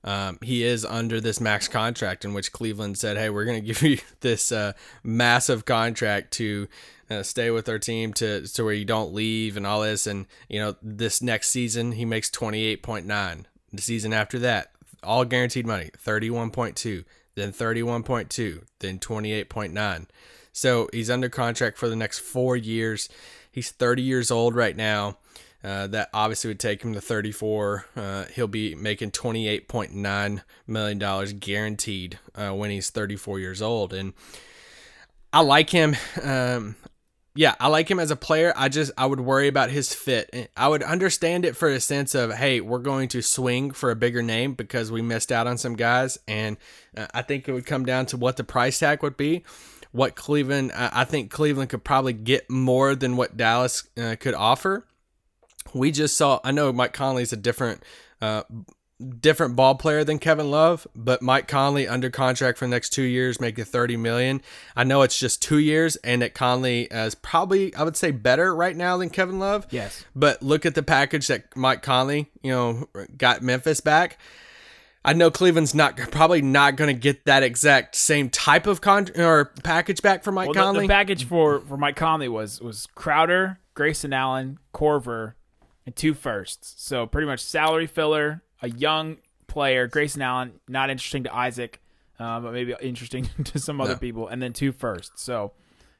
Um, he is under this max contract in which Cleveland said, "Hey, we're going to give you this uh, massive contract to uh, stay with our team to to where you don't leave and all this." And you know, this next season he makes twenty eight point nine. The season after that, all guaranteed money, thirty one point two, then thirty one point two, then twenty eight point nine. So he's under contract for the next four years. He's thirty years old right now. Uh, that obviously would take him to 34. Uh, he'll be making 28.9 million dollars guaranteed uh, when he's 34 years old, and I like him. Um, yeah, I like him as a player. I just I would worry about his fit. I would understand it for a sense of hey, we're going to swing for a bigger name because we missed out on some guys, and uh, I think it would come down to what the price tag would be what Cleveland, I think Cleveland could probably get more than what Dallas uh, could offer we just saw. I know Mike Conley's a different. Uh, different ball player than Kevin Love, but Mike Conley under contract for the next two years, making 30 million. I know it's just two years and that Conley is probably, I would say better right now than Kevin Love. Yes. But look at the package that Mike Conley, you know, got Memphis back. I know Cleveland's not probably not going to get that exact same type of con or package back for Mike well, Conley. The, the package for for Mike Conley was was Crowder, Grayson Allen, Korver, and two firsts. So pretty much salary filler, a young player, Grayson Allen, not interesting to Isaac, uh, but maybe interesting to some other no. people, and then two firsts. So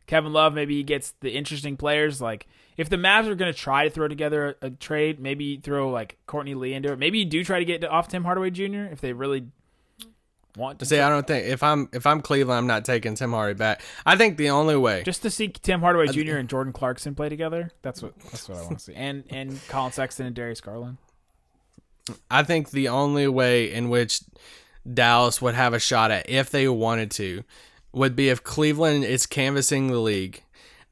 Kevin Love, maybe he gets the interesting players. Like if the Mavs are going to try to throw together a, a, trade, maybe throw like Courtney Lee into it. Maybe you do try to get off Tim Hardaway Jr. if they really want to. See, I don't think if I'm if I'm Cleveland, I'm not taking Tim Hardaway back. I think the only way just to see Tim Hardaway Jr. and Jordan Clarkson play together. That's what that's what I want to see. And and Collin Sexton and Darius Garland. I think the only way in which Dallas would have a shot at if they wanted to would be if Cleveland is canvassing the league.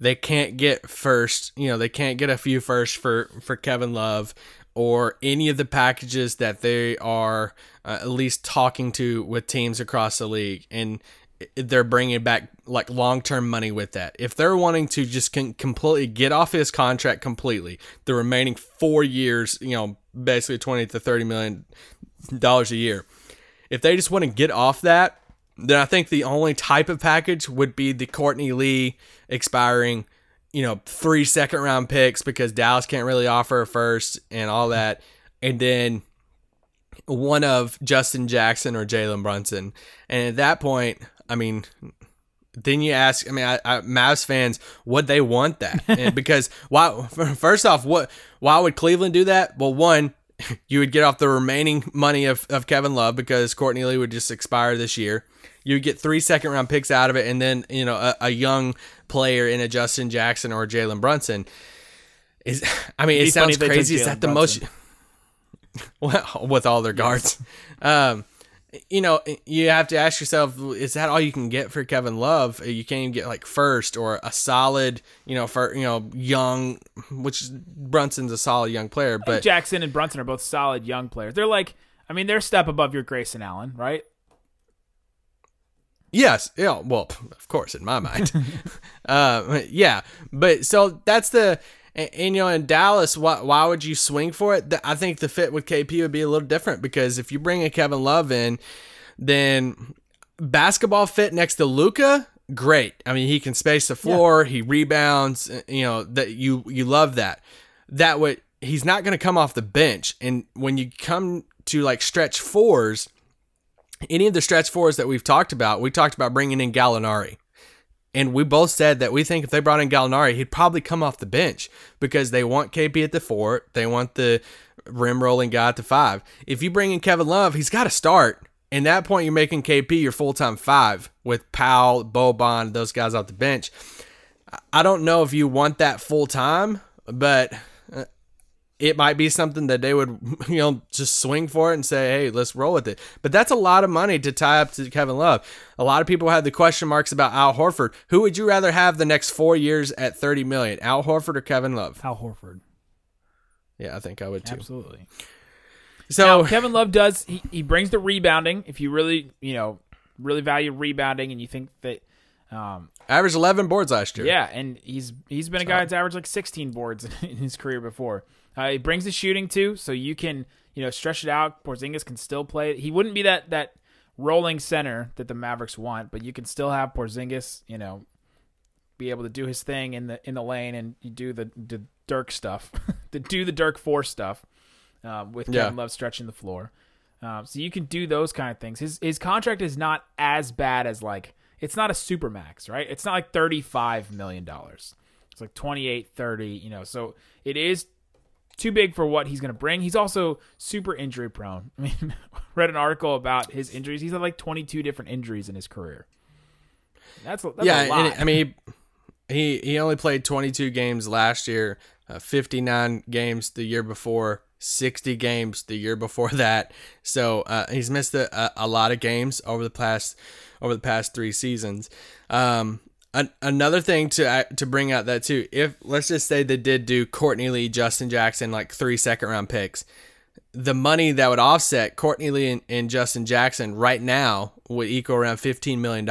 They can't get first, you know, they can't get a few first for for Kevin Love or any of the packages that they are uh, at least talking to with teams across the league and they're bringing back like long-term money with that. If they're wanting to just completely get off his contract completely, the remaining 4 years, you know, basically 20 to 30 million dollars a year. If they just want to get off that, then I think the only type of package would be the Courtney Lee expiring you know, three second round picks because Dallas can't really offer a first and all that. And then one of Justin Jackson or Jalen Brunson. And at that point, I mean, then you ask, I mean, I, I, Mavs fans, would they want that? and because why? First off, what? Why would Cleveland do that? Well, one, you would get off the remaining money of, of Kevin Love because Courtney Lee would just expire this year. You would get three second round picks out of it, and then you know a, a young player in a Justin Jackson or Jalen Brunson. Is I mean, it sounds crazy. Is that the most? well, with all their guards, um, you know, you have to ask yourself: Is that all you can get for Kevin Love? You can't even get like first or a solid, you know, for you know, young. Which Brunson's a solid young player, but Jackson and Brunson are both solid young players. They're like, I mean, they're a step above your Grayson Allen, right? Yes, yeah, well, of course, in my mind, uh, yeah, but so that's the and, and, you know in Dallas, why why would you swing for it? I think the fit with KP would be a little different because if you bring a Kevin Love in, then basketball fit next to Luka, great. I mean, he can space the floor, yeah. he rebounds, uh, you know that you you love that. That would he's not going to come off the bench, and when you come to like stretch fours any of the stretch fours that we've talked about, we talked about bringing in Gallinari. And we both said that we think if they brought in Gallinari, he'd probably come off the bench because they want KP at the four. They want the rim rolling guy at the five. If you bring in Kevin Love, he's got to start. And that point, you're making KP your full time five with Powell, Boban, those guys off the bench. I don't know if you want that full time, but it might be something that they would, you know, just swing for it and say, hey, let's roll with it. But that's a lot of money to tie up to Kevin Love. A lot of people had the question marks about Al Horford. Who would you rather have the next four years at 30 million, Al Horford or Kevin Love? Al Horford. Yeah, I think I would too. Absolutely. So now, Kevin Love does he, he brings the rebounding. If you really you know really value rebounding and you think that um, averaged 11 boards last year. Yeah, and he's he's been a guy that's averaged like 16 boards in his career before. Uh, he brings the shooting too, so you can you know stretch it out. Porzingis can still play. He wouldn't be that that rolling center that the Mavericks want, but you can still have Porzingis, you know, be able to do his thing in the in the lane and you do the the Dirk stuff, to do the Dirk four stuff uh, with Kevin Yeah. Love stretching the floor. Um, so you can do those kind of things. His his contract is not as bad as like it's not a super max, right? It's not like thirty five million dollars. It's like 28, 30, you know. So it is too big for what he's going to bring. He's also super injury prone. I mean, read an article about his injuries. He's had like twenty two different injuries in his career. That's, a- that's yeah, a lot. and it- I mean, he he only played 22 games last year, uh, 59 games the year before, 60 games the year before that. So uh, he's missed a, a, a lot of games over the past over the past three seasons. Um, an, another thing to uh, to bring out that too, if let's just say they did do Courtney Lee, Justin Jackson, like three second round picks. The money that would offset Courtney Lee and, and Justin Jackson right now would equal around $15 million.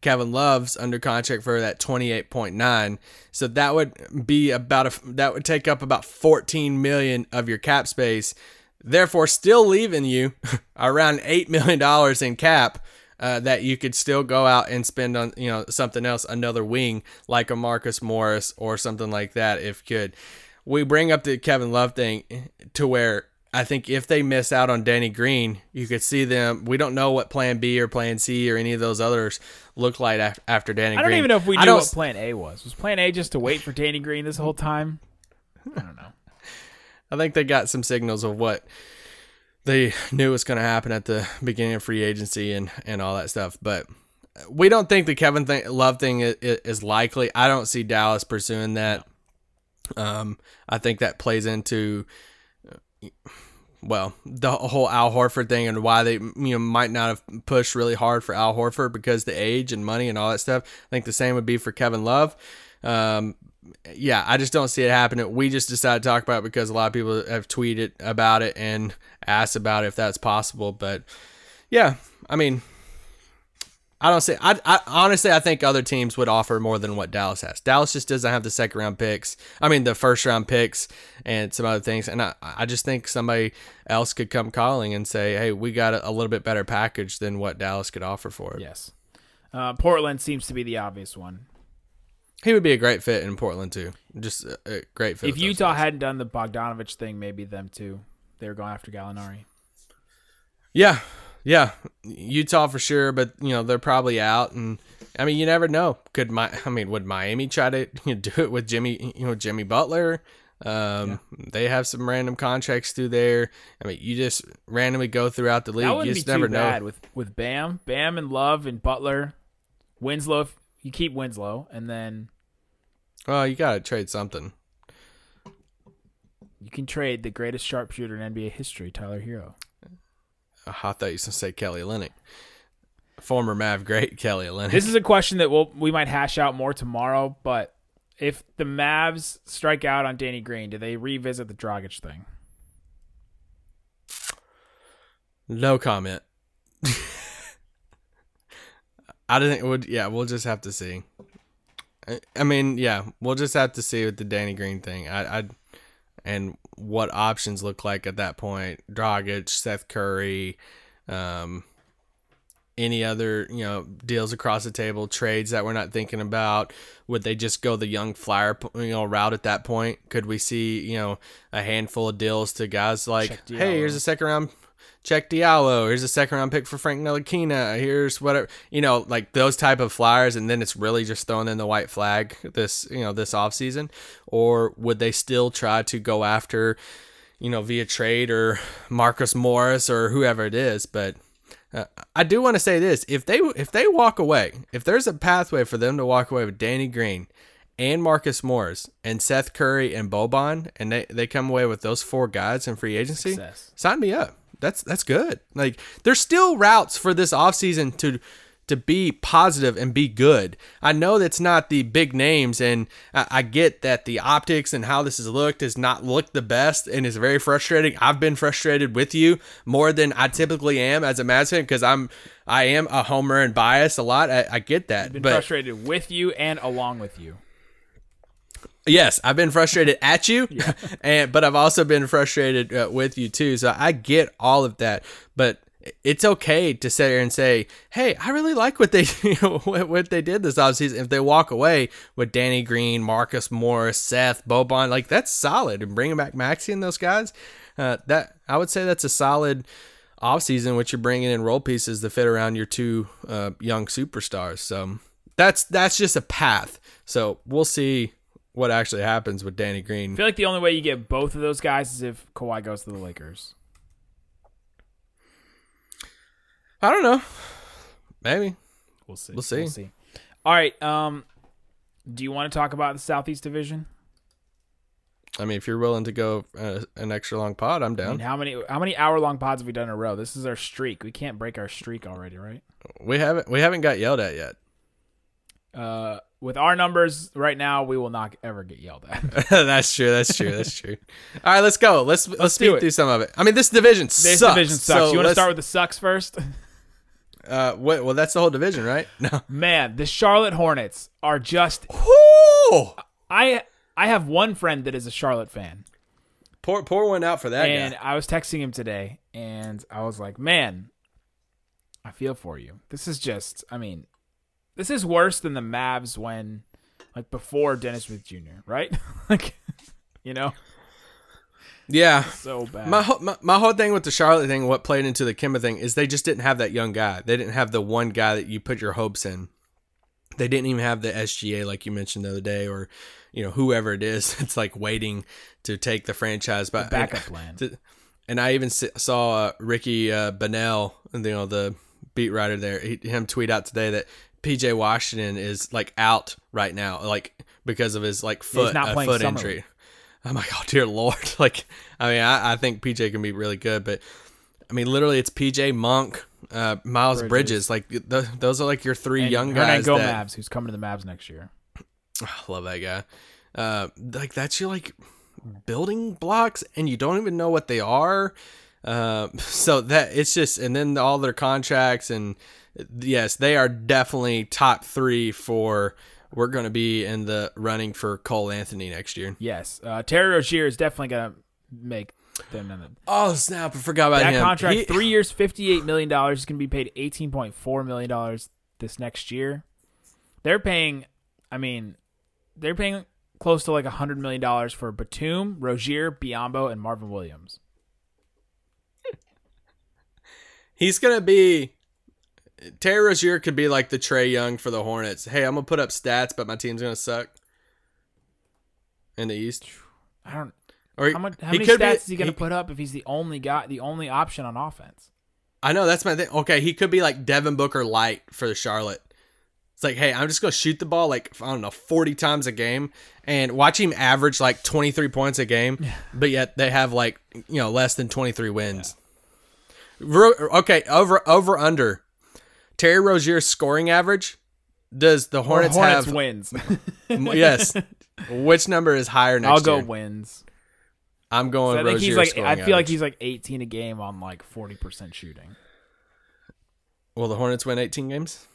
Kevin Love's under contract for that 28.9. So that would be about a that would take up about 14 million of your cap space. Therefore still leaving you around 8 million dollars in cap uh, that you could still go out and spend on, you know, something else, another wing like a Marcus Morris or something like that if could. We bring up the Kevin Love thing to where I think if they miss out on Danny Green, you could see them. We don't know what Plan B or Plan C or any of those others look like af- after Danny Green I Green. don't even know if we knew what Plan A was. Was Plan A just to wait for Danny Green this whole time? I don't know. I think they got some signals of what they knew was going to happen at the beginning of free agency and, and all that stuff. But we don't think the Kevin thing, Love thing is, is likely. I don't see Dallas pursuing that. Um, I think that plays into, uh, well, the whole Al Horford thing and why they you know might not have pushed really hard for Al Horford because the age and money and all that stuff. I think the same would be for Kevin Love. Um, yeah, I just don't see it happening. We just decided to talk about it because a lot of people have tweeted about it and asked about it if that's possible. But yeah, I mean, I don't say. I, I honestly, I think other teams would offer more than what Dallas has. Dallas just doesn't have the second round picks. I mean, the first round picks and some other things. And I, I just think somebody else could come calling and say, "Hey, we got a, a little bit better package than what Dallas could offer for it." Yes. Uh, Portland seems to be the obvious one. He would be a great fit in Portland too. Just a, a great fit. If Utah guys. hadn't done the Bogdanovich thing, maybe them too. They were going after Gallinari. Yeah, yeah, Utah for sure, but you know they're probably out, and I mean you never know. Could my I mean would Miami try to you know, do it with Jimmy you know Jimmy Butler? Um, They have some random contracts through there. I mean you just randomly go throughout the league. That You wouldn't be just too never know. bad with with Bam, Bam and Love and Butler, Winslow. You keep Winslow, and then Well, you gotta trade something. you can trade the greatest sharpshooter in NBA history, Tyler Herro. Uh, I thought you was gonna say Kelly Olynyk, former Mav great Kelly Olynyk. This is a question that we'll we might hash out more tomorrow, but if the Mavs strike out on Danny Green, do they revisit the Dragic thing? No comment. I don't think it would. Yeah, we'll just have to see. I, I mean, yeah, we'll just have to see with the Danny Green thing. I, I and what options look like at that point. Dragic, Seth Curry, um, any other you know deals across the table, trades that we're not thinking about. Would they just go the young flyer you know route at that point? Could we see you know a handful of deals to guys like, hey, here's a second round Cheick Diallo. Here's a second round pick for Frank Ntilikina. Here's whatever you know, like those type of flyers, and then it's really just throwing in the white flag this you know this offseason? Or would they still try to go after, you know, via trade or Marcus Morris or whoever it is? But uh, I do want to say this: if they if they walk away, if there's a pathway for them to walk away with Danny Green and Marcus Morris and Seth Curry and Boban, and they, they come away with those four guys in free agency, Success. sign me up. That's that's good. Like there's still routes for this offseason to to be positive and be good. I know that's not the big names, and I, I get that the optics and how this has looked has not looked the best and is very frustrating. I've been frustrated with you more than I typically am as a Mavs fan because I'm I am a homer and biased a lot. I, I get that, I've Been but frustrated with you and along with you. Yes, I've been frustrated at you, and but I've also been frustrated uh, with you too. So I get all of that, but it's okay to sit here and say, "Hey, I really like what they you know, what, they did this offseason." If they walk away with Danny Green, Marcus Morris, Seth Boban, like that's solid, and bringing back Maxi and those guys, uh, that I would say that's a solid offseason. Which you're bringing in role pieces to fit around your two uh, young superstars. So that's that's just a path. So we'll see what actually happens with Danny Green. I feel like the only way you get both of those guys is if Kawhi goes to the Lakers. I don't know. Maybe. We'll see. We'll see. We'll see. All right. Um, do you want to talk about the Southeast Division? I mean, if you're willing to go uh, an extra long pod, I'm I down. mean, how many how many hour long pods have we done in a row? This is our streak. We can't break our streak already, right? we haven't we haven't got yelled at yet. Uh, with our numbers right now, we will not ever get yelled at. that's true. That's true. That's true. All right, let's go. Let's let's, do speed through some of it. I mean, this division This sucks. division sucks. So you want to start with the sucks first? Uh, what, well, that's the whole division, right? No. Man, the Charlotte Hornets are just. Ooh! I I have one friend that is a Charlotte fan, Pour pour one out for that and guy. I was texting him today, and I was like, "Man, I feel for you. This is just. I mean, this is worse than the Mavs when, like, before Dennis Smith Jr. Right? like, you know, Yeah. so bad. My, whole- my my whole thing with the Charlotte thing, what played into the Kemba thing, is they just didn't have that young guy. They didn't have the one guy that you put your hopes in. They didn't even have the SGA like you mentioned the other day, or you know whoever it is. It's like waiting to take the franchise, but backup plan. to- and I even saw uh, Ricky uh, Bonnell, you know the beat writer there, he, him tweet out today that PJ Washington is like out right now, like because of his like foot uh, foot summer injury. I'm like, oh dear lord! Like, I mean, I, I think PJ can be really good, but I mean, literally, it's PJ Monk, uh, Miles Bridges. Bridges. Like, th- those are like your three And young guys. Go that, Mavs, who's coming to the Mavs next year. I love that guy. Uh, like that's your like building blocks, and you don't even know what they are. Uh, so that it's just, and then all their contracts, and yes, they are definitely top three for. We're going to be in the running for Cole Anthony next year. Yes, uh, Terry Rozier is definitely gonna make them in the Oh snap! I forgot about that him. contract. He- three years, fifty-eight million dollars. Is gonna be paid eighteen point four million dollars this next year. They're paying. I mean, they're paying close to like hundred million dollars for Batum, Rozier, Biyombo, and Marvin Williams. He's gonna be Terry Rozier could be like the Trae Young for the Hornets. Hey, I'm gonna put up stats, but my team's gonna suck in the East. I don't. Or How, much, how many could be- stats is he gonna he- put up if he's the only guy, the only option on offense? I know that's my thing. Okay, he could be like Devin Booker light for the Charlotte. It's like, hey, I'm just gonna shoot the ball like I don't know, 40 times a game, and watch him average like 23 points a game, but yet they have like you know less than 23 wins. Ro- Okay, over over under. Terry Rozier's scoring average. Does the Hornets, Hornets have wins. yes. Which number is higher next I'll go year? wins. I'm So going. I think he's like. I feel like he's like eighteen a game on like forty percent shooting. Will the Hornets win 18 games?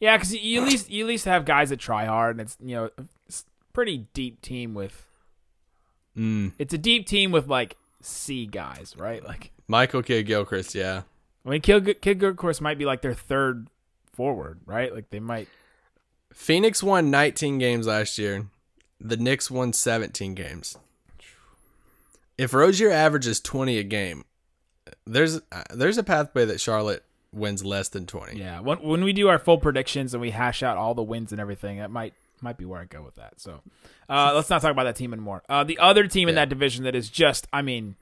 Yeah, because you at least you at least have guys that try hard, and it's you know it's a pretty deep team with. Mm. It's a deep team with like C guys, right? Like Michael Kidd Gilchrist, yeah. I mean, Kid Kidd Gilchrist might be like their third forward, right? Like they might. Phoenix won 19 games last year. The Knicks won 17 games. If Rozier averages 20 a game, there's uh, there's a pathway that Charlotte wins less than 20. Yeah, when when we do our full predictions and we hash out all the wins and everything, that might might be where I go with that. So, uh, let's not talk about that team anymore. Uh, the other team in that division that is just, I mean,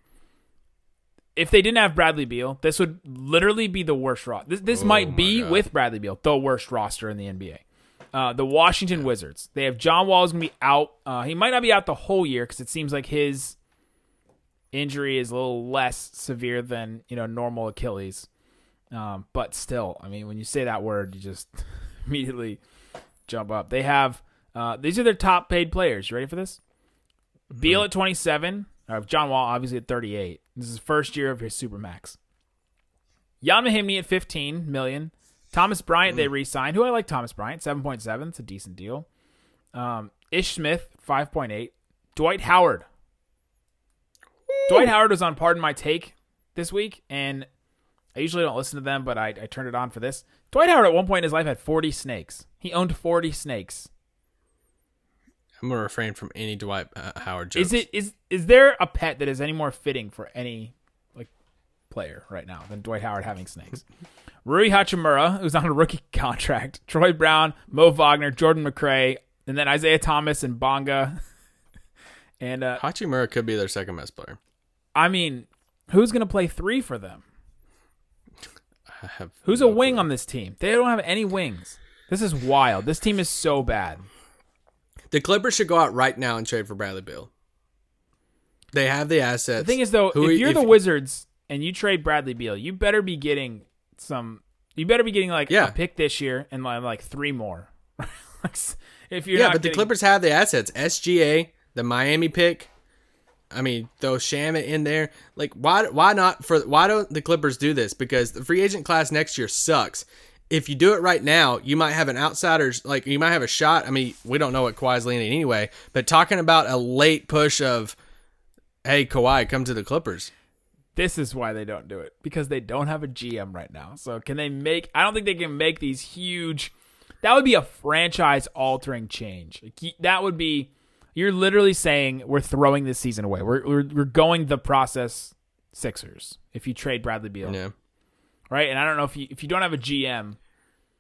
if they didn't have Bradley Beal, this would literally be the worst roster. This this Oh might be with Bradley Beal the worst roster in the NBA. Uh, the Washington Wizards. They have John Wall is going to be out. Uh, he might not be out the whole year because it seems like his injury is a little less severe than you know normal Achilles. Um, but still, I mean, when you say that word, you just immediately jump up. They have uh, these are their top paid players. You ready for this? Beal at 27. Uh, John Wall obviously at 38. This is his first year of his supermax. Ian Mahinmi at 15 million. Thomas Bryant they re-signed. Who I like Thomas Bryant 7.7. It's a decent deal. Um, Ish Smith 5.8. Dwight Howard. Dwight Howard was on Pardon My Take this week, and I usually don't listen to them, but I, I turned it on for this. Dwight Howard at one point in his life had 40 snakes. He owned 40 snakes. I'm gonna refrain from any Dwight uh, Howard jokes. Is it is is there a pet that is any more fitting for any like player right now than Dwight Howard having snakes? Rui Hachimura, who's on a rookie contract, Troy Brown, Mo Wagner, Jordan McRae, and then Isaiah Thomas and Bonga. and uh, Hachimura could be their second best player. I mean, who's going to play three for them? I have Who's a wing on this team? They don't have any wings. This is wild. This team is so bad. The Clippers should go out right now and trade for Bradley Beal. They have the assets. The thing is, though, Who- if you're the Wizards and you trade Bradley Beal, you better be getting some. You better be getting like Yeah. a pick this year and like, like three more. If you're yeah, but the Clippers have the assets. SGA, the Miami pick. I mean, throw Shamet in there. Like, why? Why not? For why don't the Clippers do this? Because the free agent class next year sucks. If you do it right now, you might have an outsiders like you might have a shot. I mean, we don't know what Kawhi's leaning anyway. But talking about a late push of, hey Kawhi, come to the Clippers. This is why they don't do it because they don't have a GM right now. So can they make? I don't think they can make these huge. That would be a franchise altering change. Like, that would be. You're literally saying we're throwing this season away. We're we're, we're going the process Sixers if you trade Bradley Beal, Yeah. Right? And I don't know if you if you don't have a GM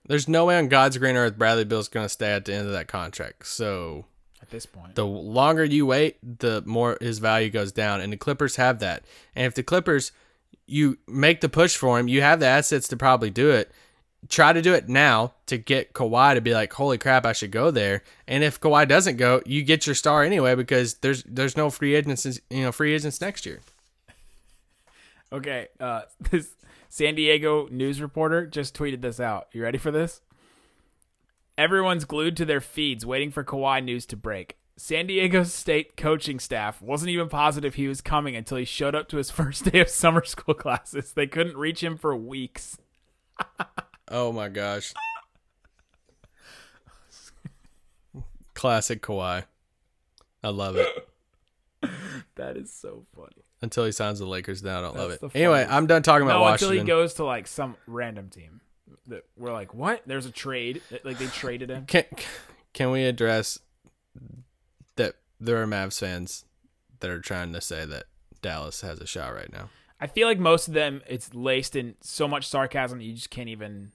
There's no way on God's green earth Bradley Beal's going to stay at the end of that contract. So at this point. the longer you wait, the more his value goes down. And the Clippers have that. And if the Clippers, you make the push for him, you have the assets to probably do it. Try to do it now to get Kawhi to be like, holy crap, I should go there. And if Kawhi doesn't go, you get your star anyway because there's there's no free agents, you know, free agents next year. Okay, uh, this San Diego news reporter just tweeted this out. You ready for this? Everyone's glued to their feeds waiting for Kawhi news to break. San Diego State coaching staff wasn't even positive he was coming until he showed up to his first day of summer school classes. They couldn't reach him for weeks. Oh my gosh. Classic Kawhi. I love it. That is so funny. Until he signs the Lakers, then I don't love it. Anyway, I'm done talking about no, Washington. until he goes to like some random team. That we're like, what? There's a trade. Like they traded him. Can can we address that there are Mavs fans that are trying to say that Dallas has a shot right now? I feel like most of them, it's laced in so much sarcasm that you just can't even.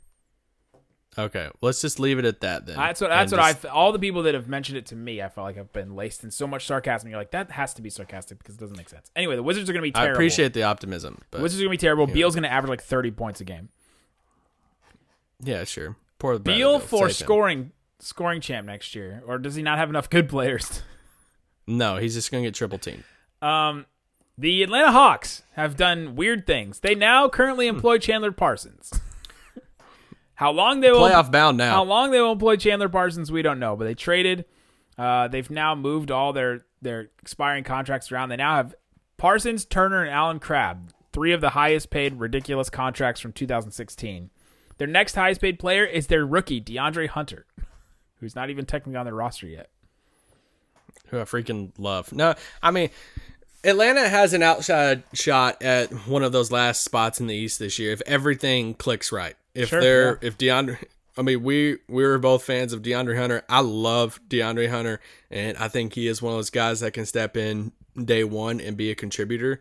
Okay, let's just leave it at that then. That's what that's And what just- I. All the people that have mentioned it to me, I felt like I've been laced in so much sarcasm. You're like, that has to be sarcastic because it doesn't make sense. Anyway, the Wizards are going to be terrible. I appreciate the optimism, the but Wizards are going to be terrible. you know. Beal's going to average like 30 points a game. yeah, sure. Poor Beal for Save him. scoring scoring champ next year, or does he not have enough good players? No, he's just gonna get triple teamed. Um, the Atlanta Hawks have done weird things. They now currently employ Chandler Parsons. how long they will Playoff bound now. How long they will employ Chandler Parsons, we don't know. But they traded. Uh, they've now moved all their their expiring contracts around. They now have Parsons, Turner, and Allen Crabbe, three of the highest paid ridiculous contracts from 2016. Their next highest paid player is their rookie DeAndre Hunter, who's not even technically on their roster yet. who I freaking love. No, I mean, Atlanta has an outside shot at one of those last spots in the East this year if everything clicks right. If Sure, they're yeah. if DeAndre, I mean, we we were both fans of DeAndre Hunter. I love DeAndre Hunter, and I think he is one of those guys that can step in day one and be a contributor.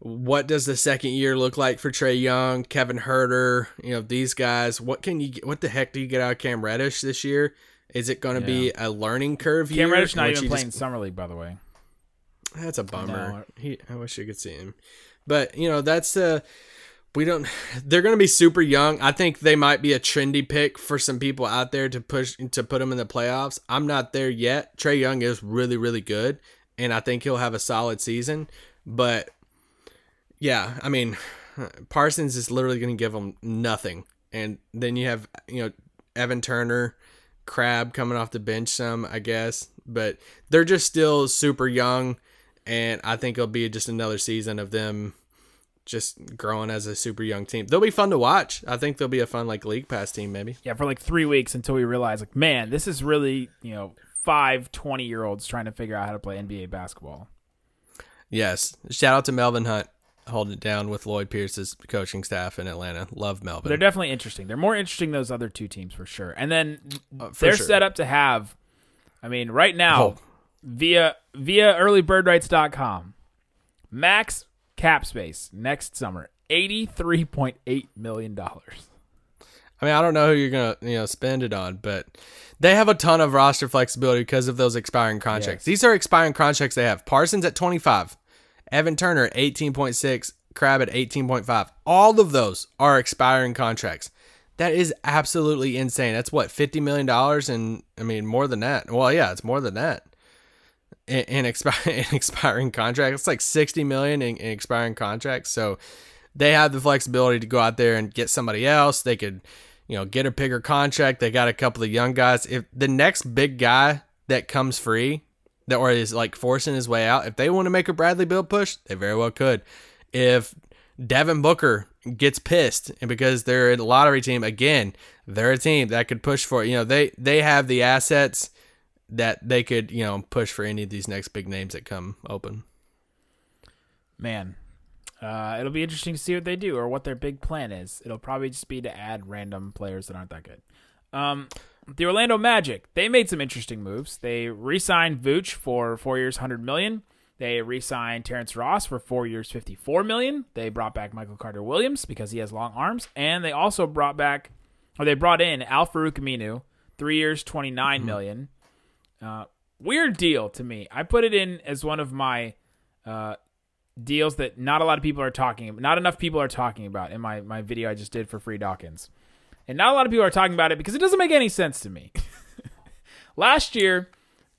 What does the second year look like for Trae Young, Kevin Huerter? You know these guys. What can you? What the heck do you get out of Cam Reddish this year? Is it going to be a learning curve year? Cam Reddish not even playing just- summer league, by the way. that's a bummer. No. He, I wish you could see him. But you know, that's uh, we don't they're going to be super young. I think they might be a trendy pick for some people out there to push to put them in the playoffs. I'm not there yet. Trae Young is really really good and I think he'll have a solid season, but yeah, I mean Parsons is literally going to give them nothing. And then you have, you know, Evan Turner, Crabbe coming off the bench some, I guess, but they're just still super young and I think it'll be just another season of them just growing as a super young team. They'll be fun to watch. I think they'll be a fun like league pass team maybe. Yeah, for like three weeks until we realize like, man, this is really, you know, five 20 year olds trying to figure out how to play NBA basketball. Yes. Shout out to Melvin Hunt holding it down with Lloyd Pierce's coaching staff in Atlanta. Love Melvin. They're definitely interesting. They're more interesting than those other two teams for sure. And then Uh, they're sure. set up to have I mean, right now Oh. via via earlybirdrights.com max cap space next summer 83.8 million dollars. I mean, I don't know who you're gonna you know spend it on, but they have a ton of roster flexibility because of those expiring contracts. Yes. These are expiring contracts they have. Parsons at 25, Evan Turner at 18.6, Crabbe at 18.5. All of those are expiring contracts. That is absolutely insane. That's what 50 million dollars, and I mean more than that. Well, yeah, it's more than that. In, in, expi- in expiring contracts, it's like 60 million in, in expiring contracts. So they have the flexibility to go out there and get somebody else. They could, you know, get a bigger contract. They got a couple of young guys. If the next big guy that comes free, that or is like forcing his way out, if they want to make a Bradley Beal push, they very well could. If Devin Booker gets pissed and because they're a lottery team again, they're a team that could push for. You know, they they have the assets that they could, you know, push for any of these next big names that come open. Man, uh, it'll be interesting to see what they do or what their big plan is. It'll probably just be to add random players that aren't that good. Um, the Orlando Magic, they made some interesting moves. They re-signed Vooch for four years, hundred million. They re-signed Terrence Ross for four years, fifty-four million. They brought back Michael Carter Williams because he has long arms, and they also brought back, or they brought in Al Farouq Aminu, three years, twenty-nine million. Uh, weird deal to me. I put it in as one of my uh, deals that not a lot of people are talking about. Not enough people are talking about in my, my video I just did for Free Dawkins. And not a lot of people are talking about it because it doesn't make any sense to me. Last year,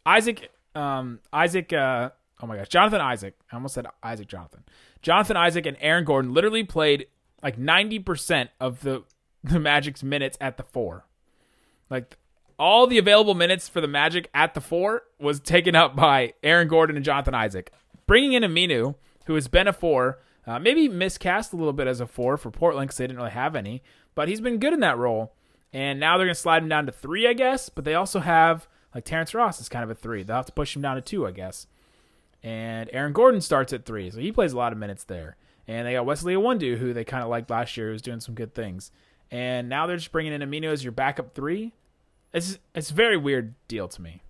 Isaac, um, Isaac, uh, oh my gosh, Jonathan Isaac. I almost said Isaac Jonathan. Jonathan Isaac and Aaron Gordon literally played like 90% of the, the Magic's minutes at the four. Like all the available minutes for the Magic at the four was taken up by Aaron Gordon and Jonathan Isaac. Bringing in Aminu, who has been a four, uh, maybe miscast a little bit as a four for Portland because they didn't really have any, but he's been good in that role. And now they're going to slide him down to three, I guess. But they also have, like, Terrence Ross is kind of a three. They'll have to push him down to two, I guess. And Aaron Gordon starts at three, so he plays a lot of minutes there. And they got Wesley Iwundu, who they kind of liked last year, who's doing some good things. And now they're just bringing in Aminu as your backup three. It's it's a very weird deal to me.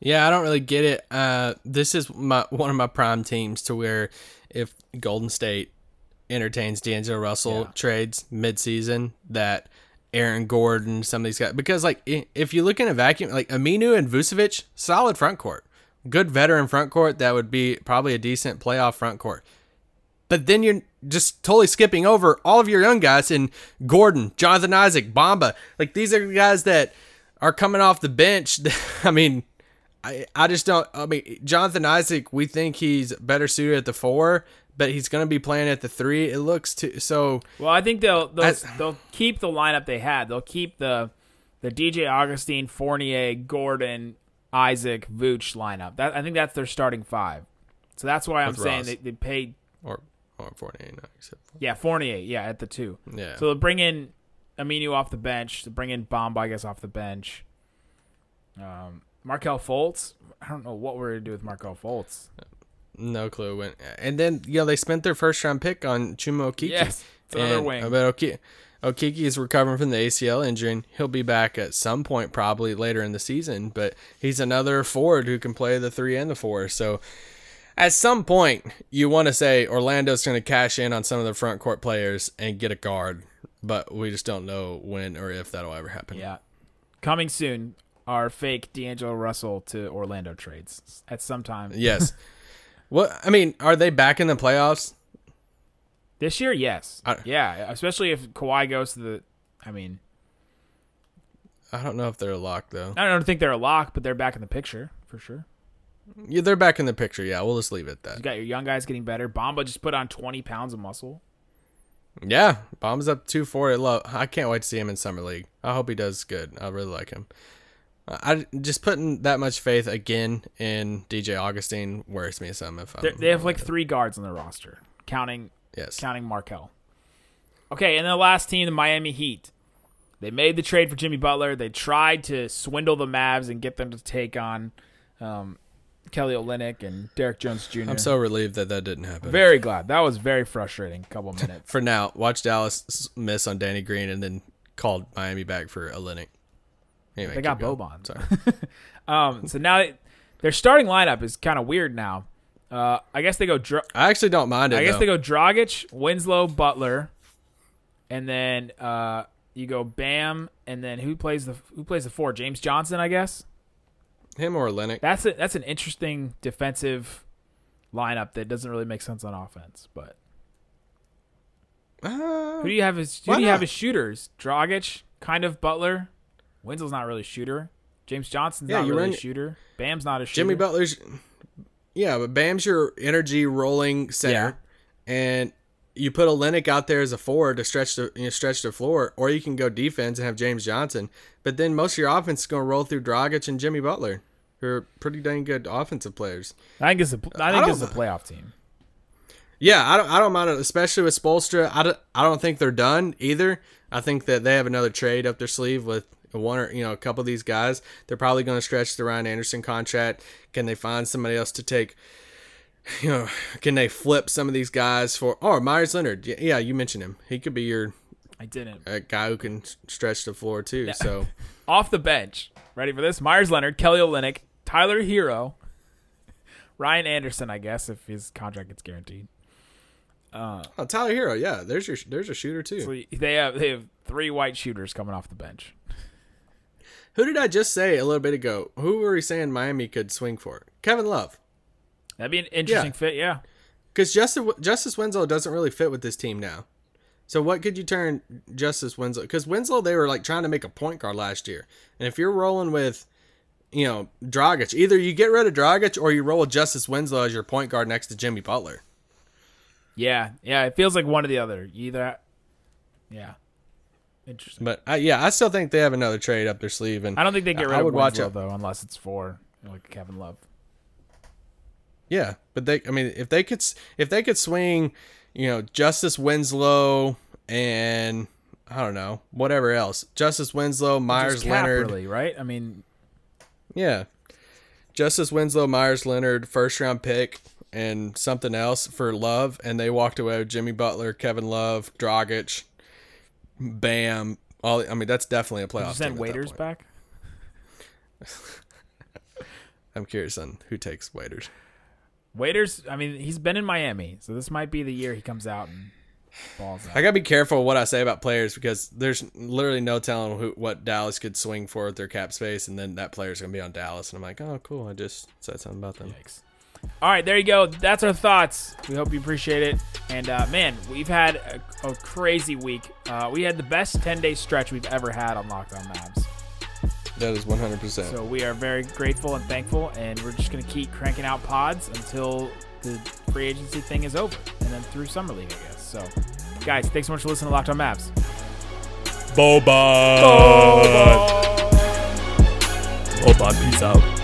Yeah, I don't really get it. Uh, this is my one of my prime teams to where if Golden State entertains D'Angelo Russell trades midseason, that Aaron Gordon, some of these guys, because like if you look in a vacuum, like Aminu and Vucevic, solid front court, good veteran front court that would be probably a decent playoff front court. But then you're just totally skipping over all of your young guys in Gordon, Jonathan Isaac, Bamba. Like these are guys that are coming off the bench. I mean, I I just don't. I mean, Jonathan Isaac, we think he's better suited at the four, but he's going to be playing at the three. It looks to so. Well, I think they'll they'll, As- they'll keep the lineup they had. They'll keep the the DJ Augustin, Fournier, Gordon, Isaac, Vooch lineup. That I think that's their starting five. So that's why I'm saying Ross. they, they paid or Fournier, no, except yeah Fournier yeah at the two. Yeah. So they'll bring in Aminu off the bench. They'll bring in Bamba I guess off the bench. Um, Markelle Fultz. I don't know what we're gonna do with Markelle Fultz. no clue when. And then you know they spent their first round pick on Chuma Okeke. Yes, another wing. But Oki- Okeke is recovering from the ACL injury. and He'll be back at some point, probably later in the season. But he's another forward who can play the three and the four. So at some point, you want to say Orlando's going to cash in on some of the front court players and get a guard. But we just don't know when or if that'll ever happen. Yeah. Coming soon are fake D'Angelo Russell to Orlando trades at some time. Yes. What I mean, are they back in the playoffs? This year, yes. I- yeah, especially if Kawhi goes to the. I mean, I don't know if they're a lock though. I don't think they're a lock, but they're back in the picture for sure. Yeah, they're back in the picture. Yeah, we'll just leave it at that. You got your young guys getting better. Bamba just put on 20 pounds of muscle. Yeah, Bomb's up two four. I love. I can't wait to see him in summer league. I hope he does good. I really like him. I just putting that much faith again in DJ Augustin worries me some. If I'm, they have like three guards on their roster, counting yes, counting Markelle. Okay, and the last team, the Miami Heat. They made the trade for Jimmy Butler. They tried to swindle the Mavs and get them to take on um, Kelly Olynyk and Derrick Jones Jr. I'm so relieved that that didn't happen. very glad. That was very frustrating. Couple minutes. For now, watch Dallas miss on Danny Green and then called Miami back for Olynyk. Anyway, they got going. Boban. Sorry. Um, so now their starting lineup is kind of weird now. Uh, I guess they go. Dra- I actually don't mind it. I guess though. they go Dragic, Winslow, Butler, and then uh, you go Bam, and then who plays the who plays the four? James Johnson, I guess. Him or Olynyk. That's a, that's an interesting defensive lineup that doesn't really make sense on offense. But Uh, who do you have as who do you have as shooters? Dragic, kind of Butler. Winslow's not really a shooter. James Johnson's Yeah, not really a shooter. Bam's not a shooter. Jimmy Butler's. Yeah, but Bam's your energy rolling center, and you put a Olynyk out there as a forward to stretch the you know, stretch the floor, or you can go defense and have James Johnson. But then most of your offense is going to roll through Dragic and Jimmy Butler, who are pretty dang good offensive players. I think it's a I I think don't- it's a playoff team. Yeah, I don't I don't mind it, especially with Spoelstra. I don't, I don't think they're done either. I think that they have another trade up their sleeve with one or you know a couple of these guys. They're probably going to stretch the Ryan Anderson contract. Can they find somebody else to take? You know, can they flip some of these guys for? Oh, Meyers Leonard. Yeah, yeah, you mentioned him. He could be your I didn't. a guy who can stretch the floor too. So Off the bench. Ready for this? Meyers Leonard, Kelly Olynyk, Tyler Herro, Ryan Anderson, I guess, if his contract gets guaranteed. Uh, oh, Tyler Herro. Yeah, there's your there's a shooter too. so they have they have three white shooters coming off the bench. Who did I just say a little bit ago? Who were we saying Miami could swing for? Kevin Love. That'd be an interesting Yeah. fit, yeah. Because Justice Justice Winslow doesn't really fit with this team now. So what could you turn Justice Winslow? Because Winslow they were like trying to make a point guard last year, and if you're rolling with, you know, Dragic, either you get rid of Dragic or you roll with Justice Winslow as your point guard next to Jimmy Butler. Yeah, yeah. It feels like one or the other. Either, yeah. Interesting. But uh, yeah, I still think they have another trade up their sleeve, and I don't think they get rid I of would watch Winslow, it. though, unless it's for like Kevin Love. Yeah, but they, I mean, if they could if they could swing, you know, Justice Winslow and I don't know whatever else, Justice Winslow, Meyers Leonard, really, right? I mean, Yeah. Justice Winslow, Meyers Leonard, first round pick, and something else for Love, and they walked away with Jimmy Butler, Kevin Love, Dragic, Bam. All I mean, that's definitely a did playoff. you send team at that waiters back? I'm curious on who takes waiters. Waiters. I mean, he's been in Miami, so this might be the year he comes out and balls out. I gotta be careful what I say about players because there's literally no telling who what Dallas could swing for with their cap space, and then that player's gonna be on Dallas, and I'm like, oh, cool. I just said something about them. All right, there you go. That's our thoughts. We hope you appreciate it. And uh, man, we've had a, a crazy week. Uh, we had the best 10 day stretch we've ever had on Locked On Mavs. That is 100. percent So we are very grateful and thankful, and we're just going to keep cranking out pods until the free agency thing is over, and then through summer league, I guess. So, guys, thanks so much for listening to Locked On Mavs. Boban. Boban. Boban, peace out.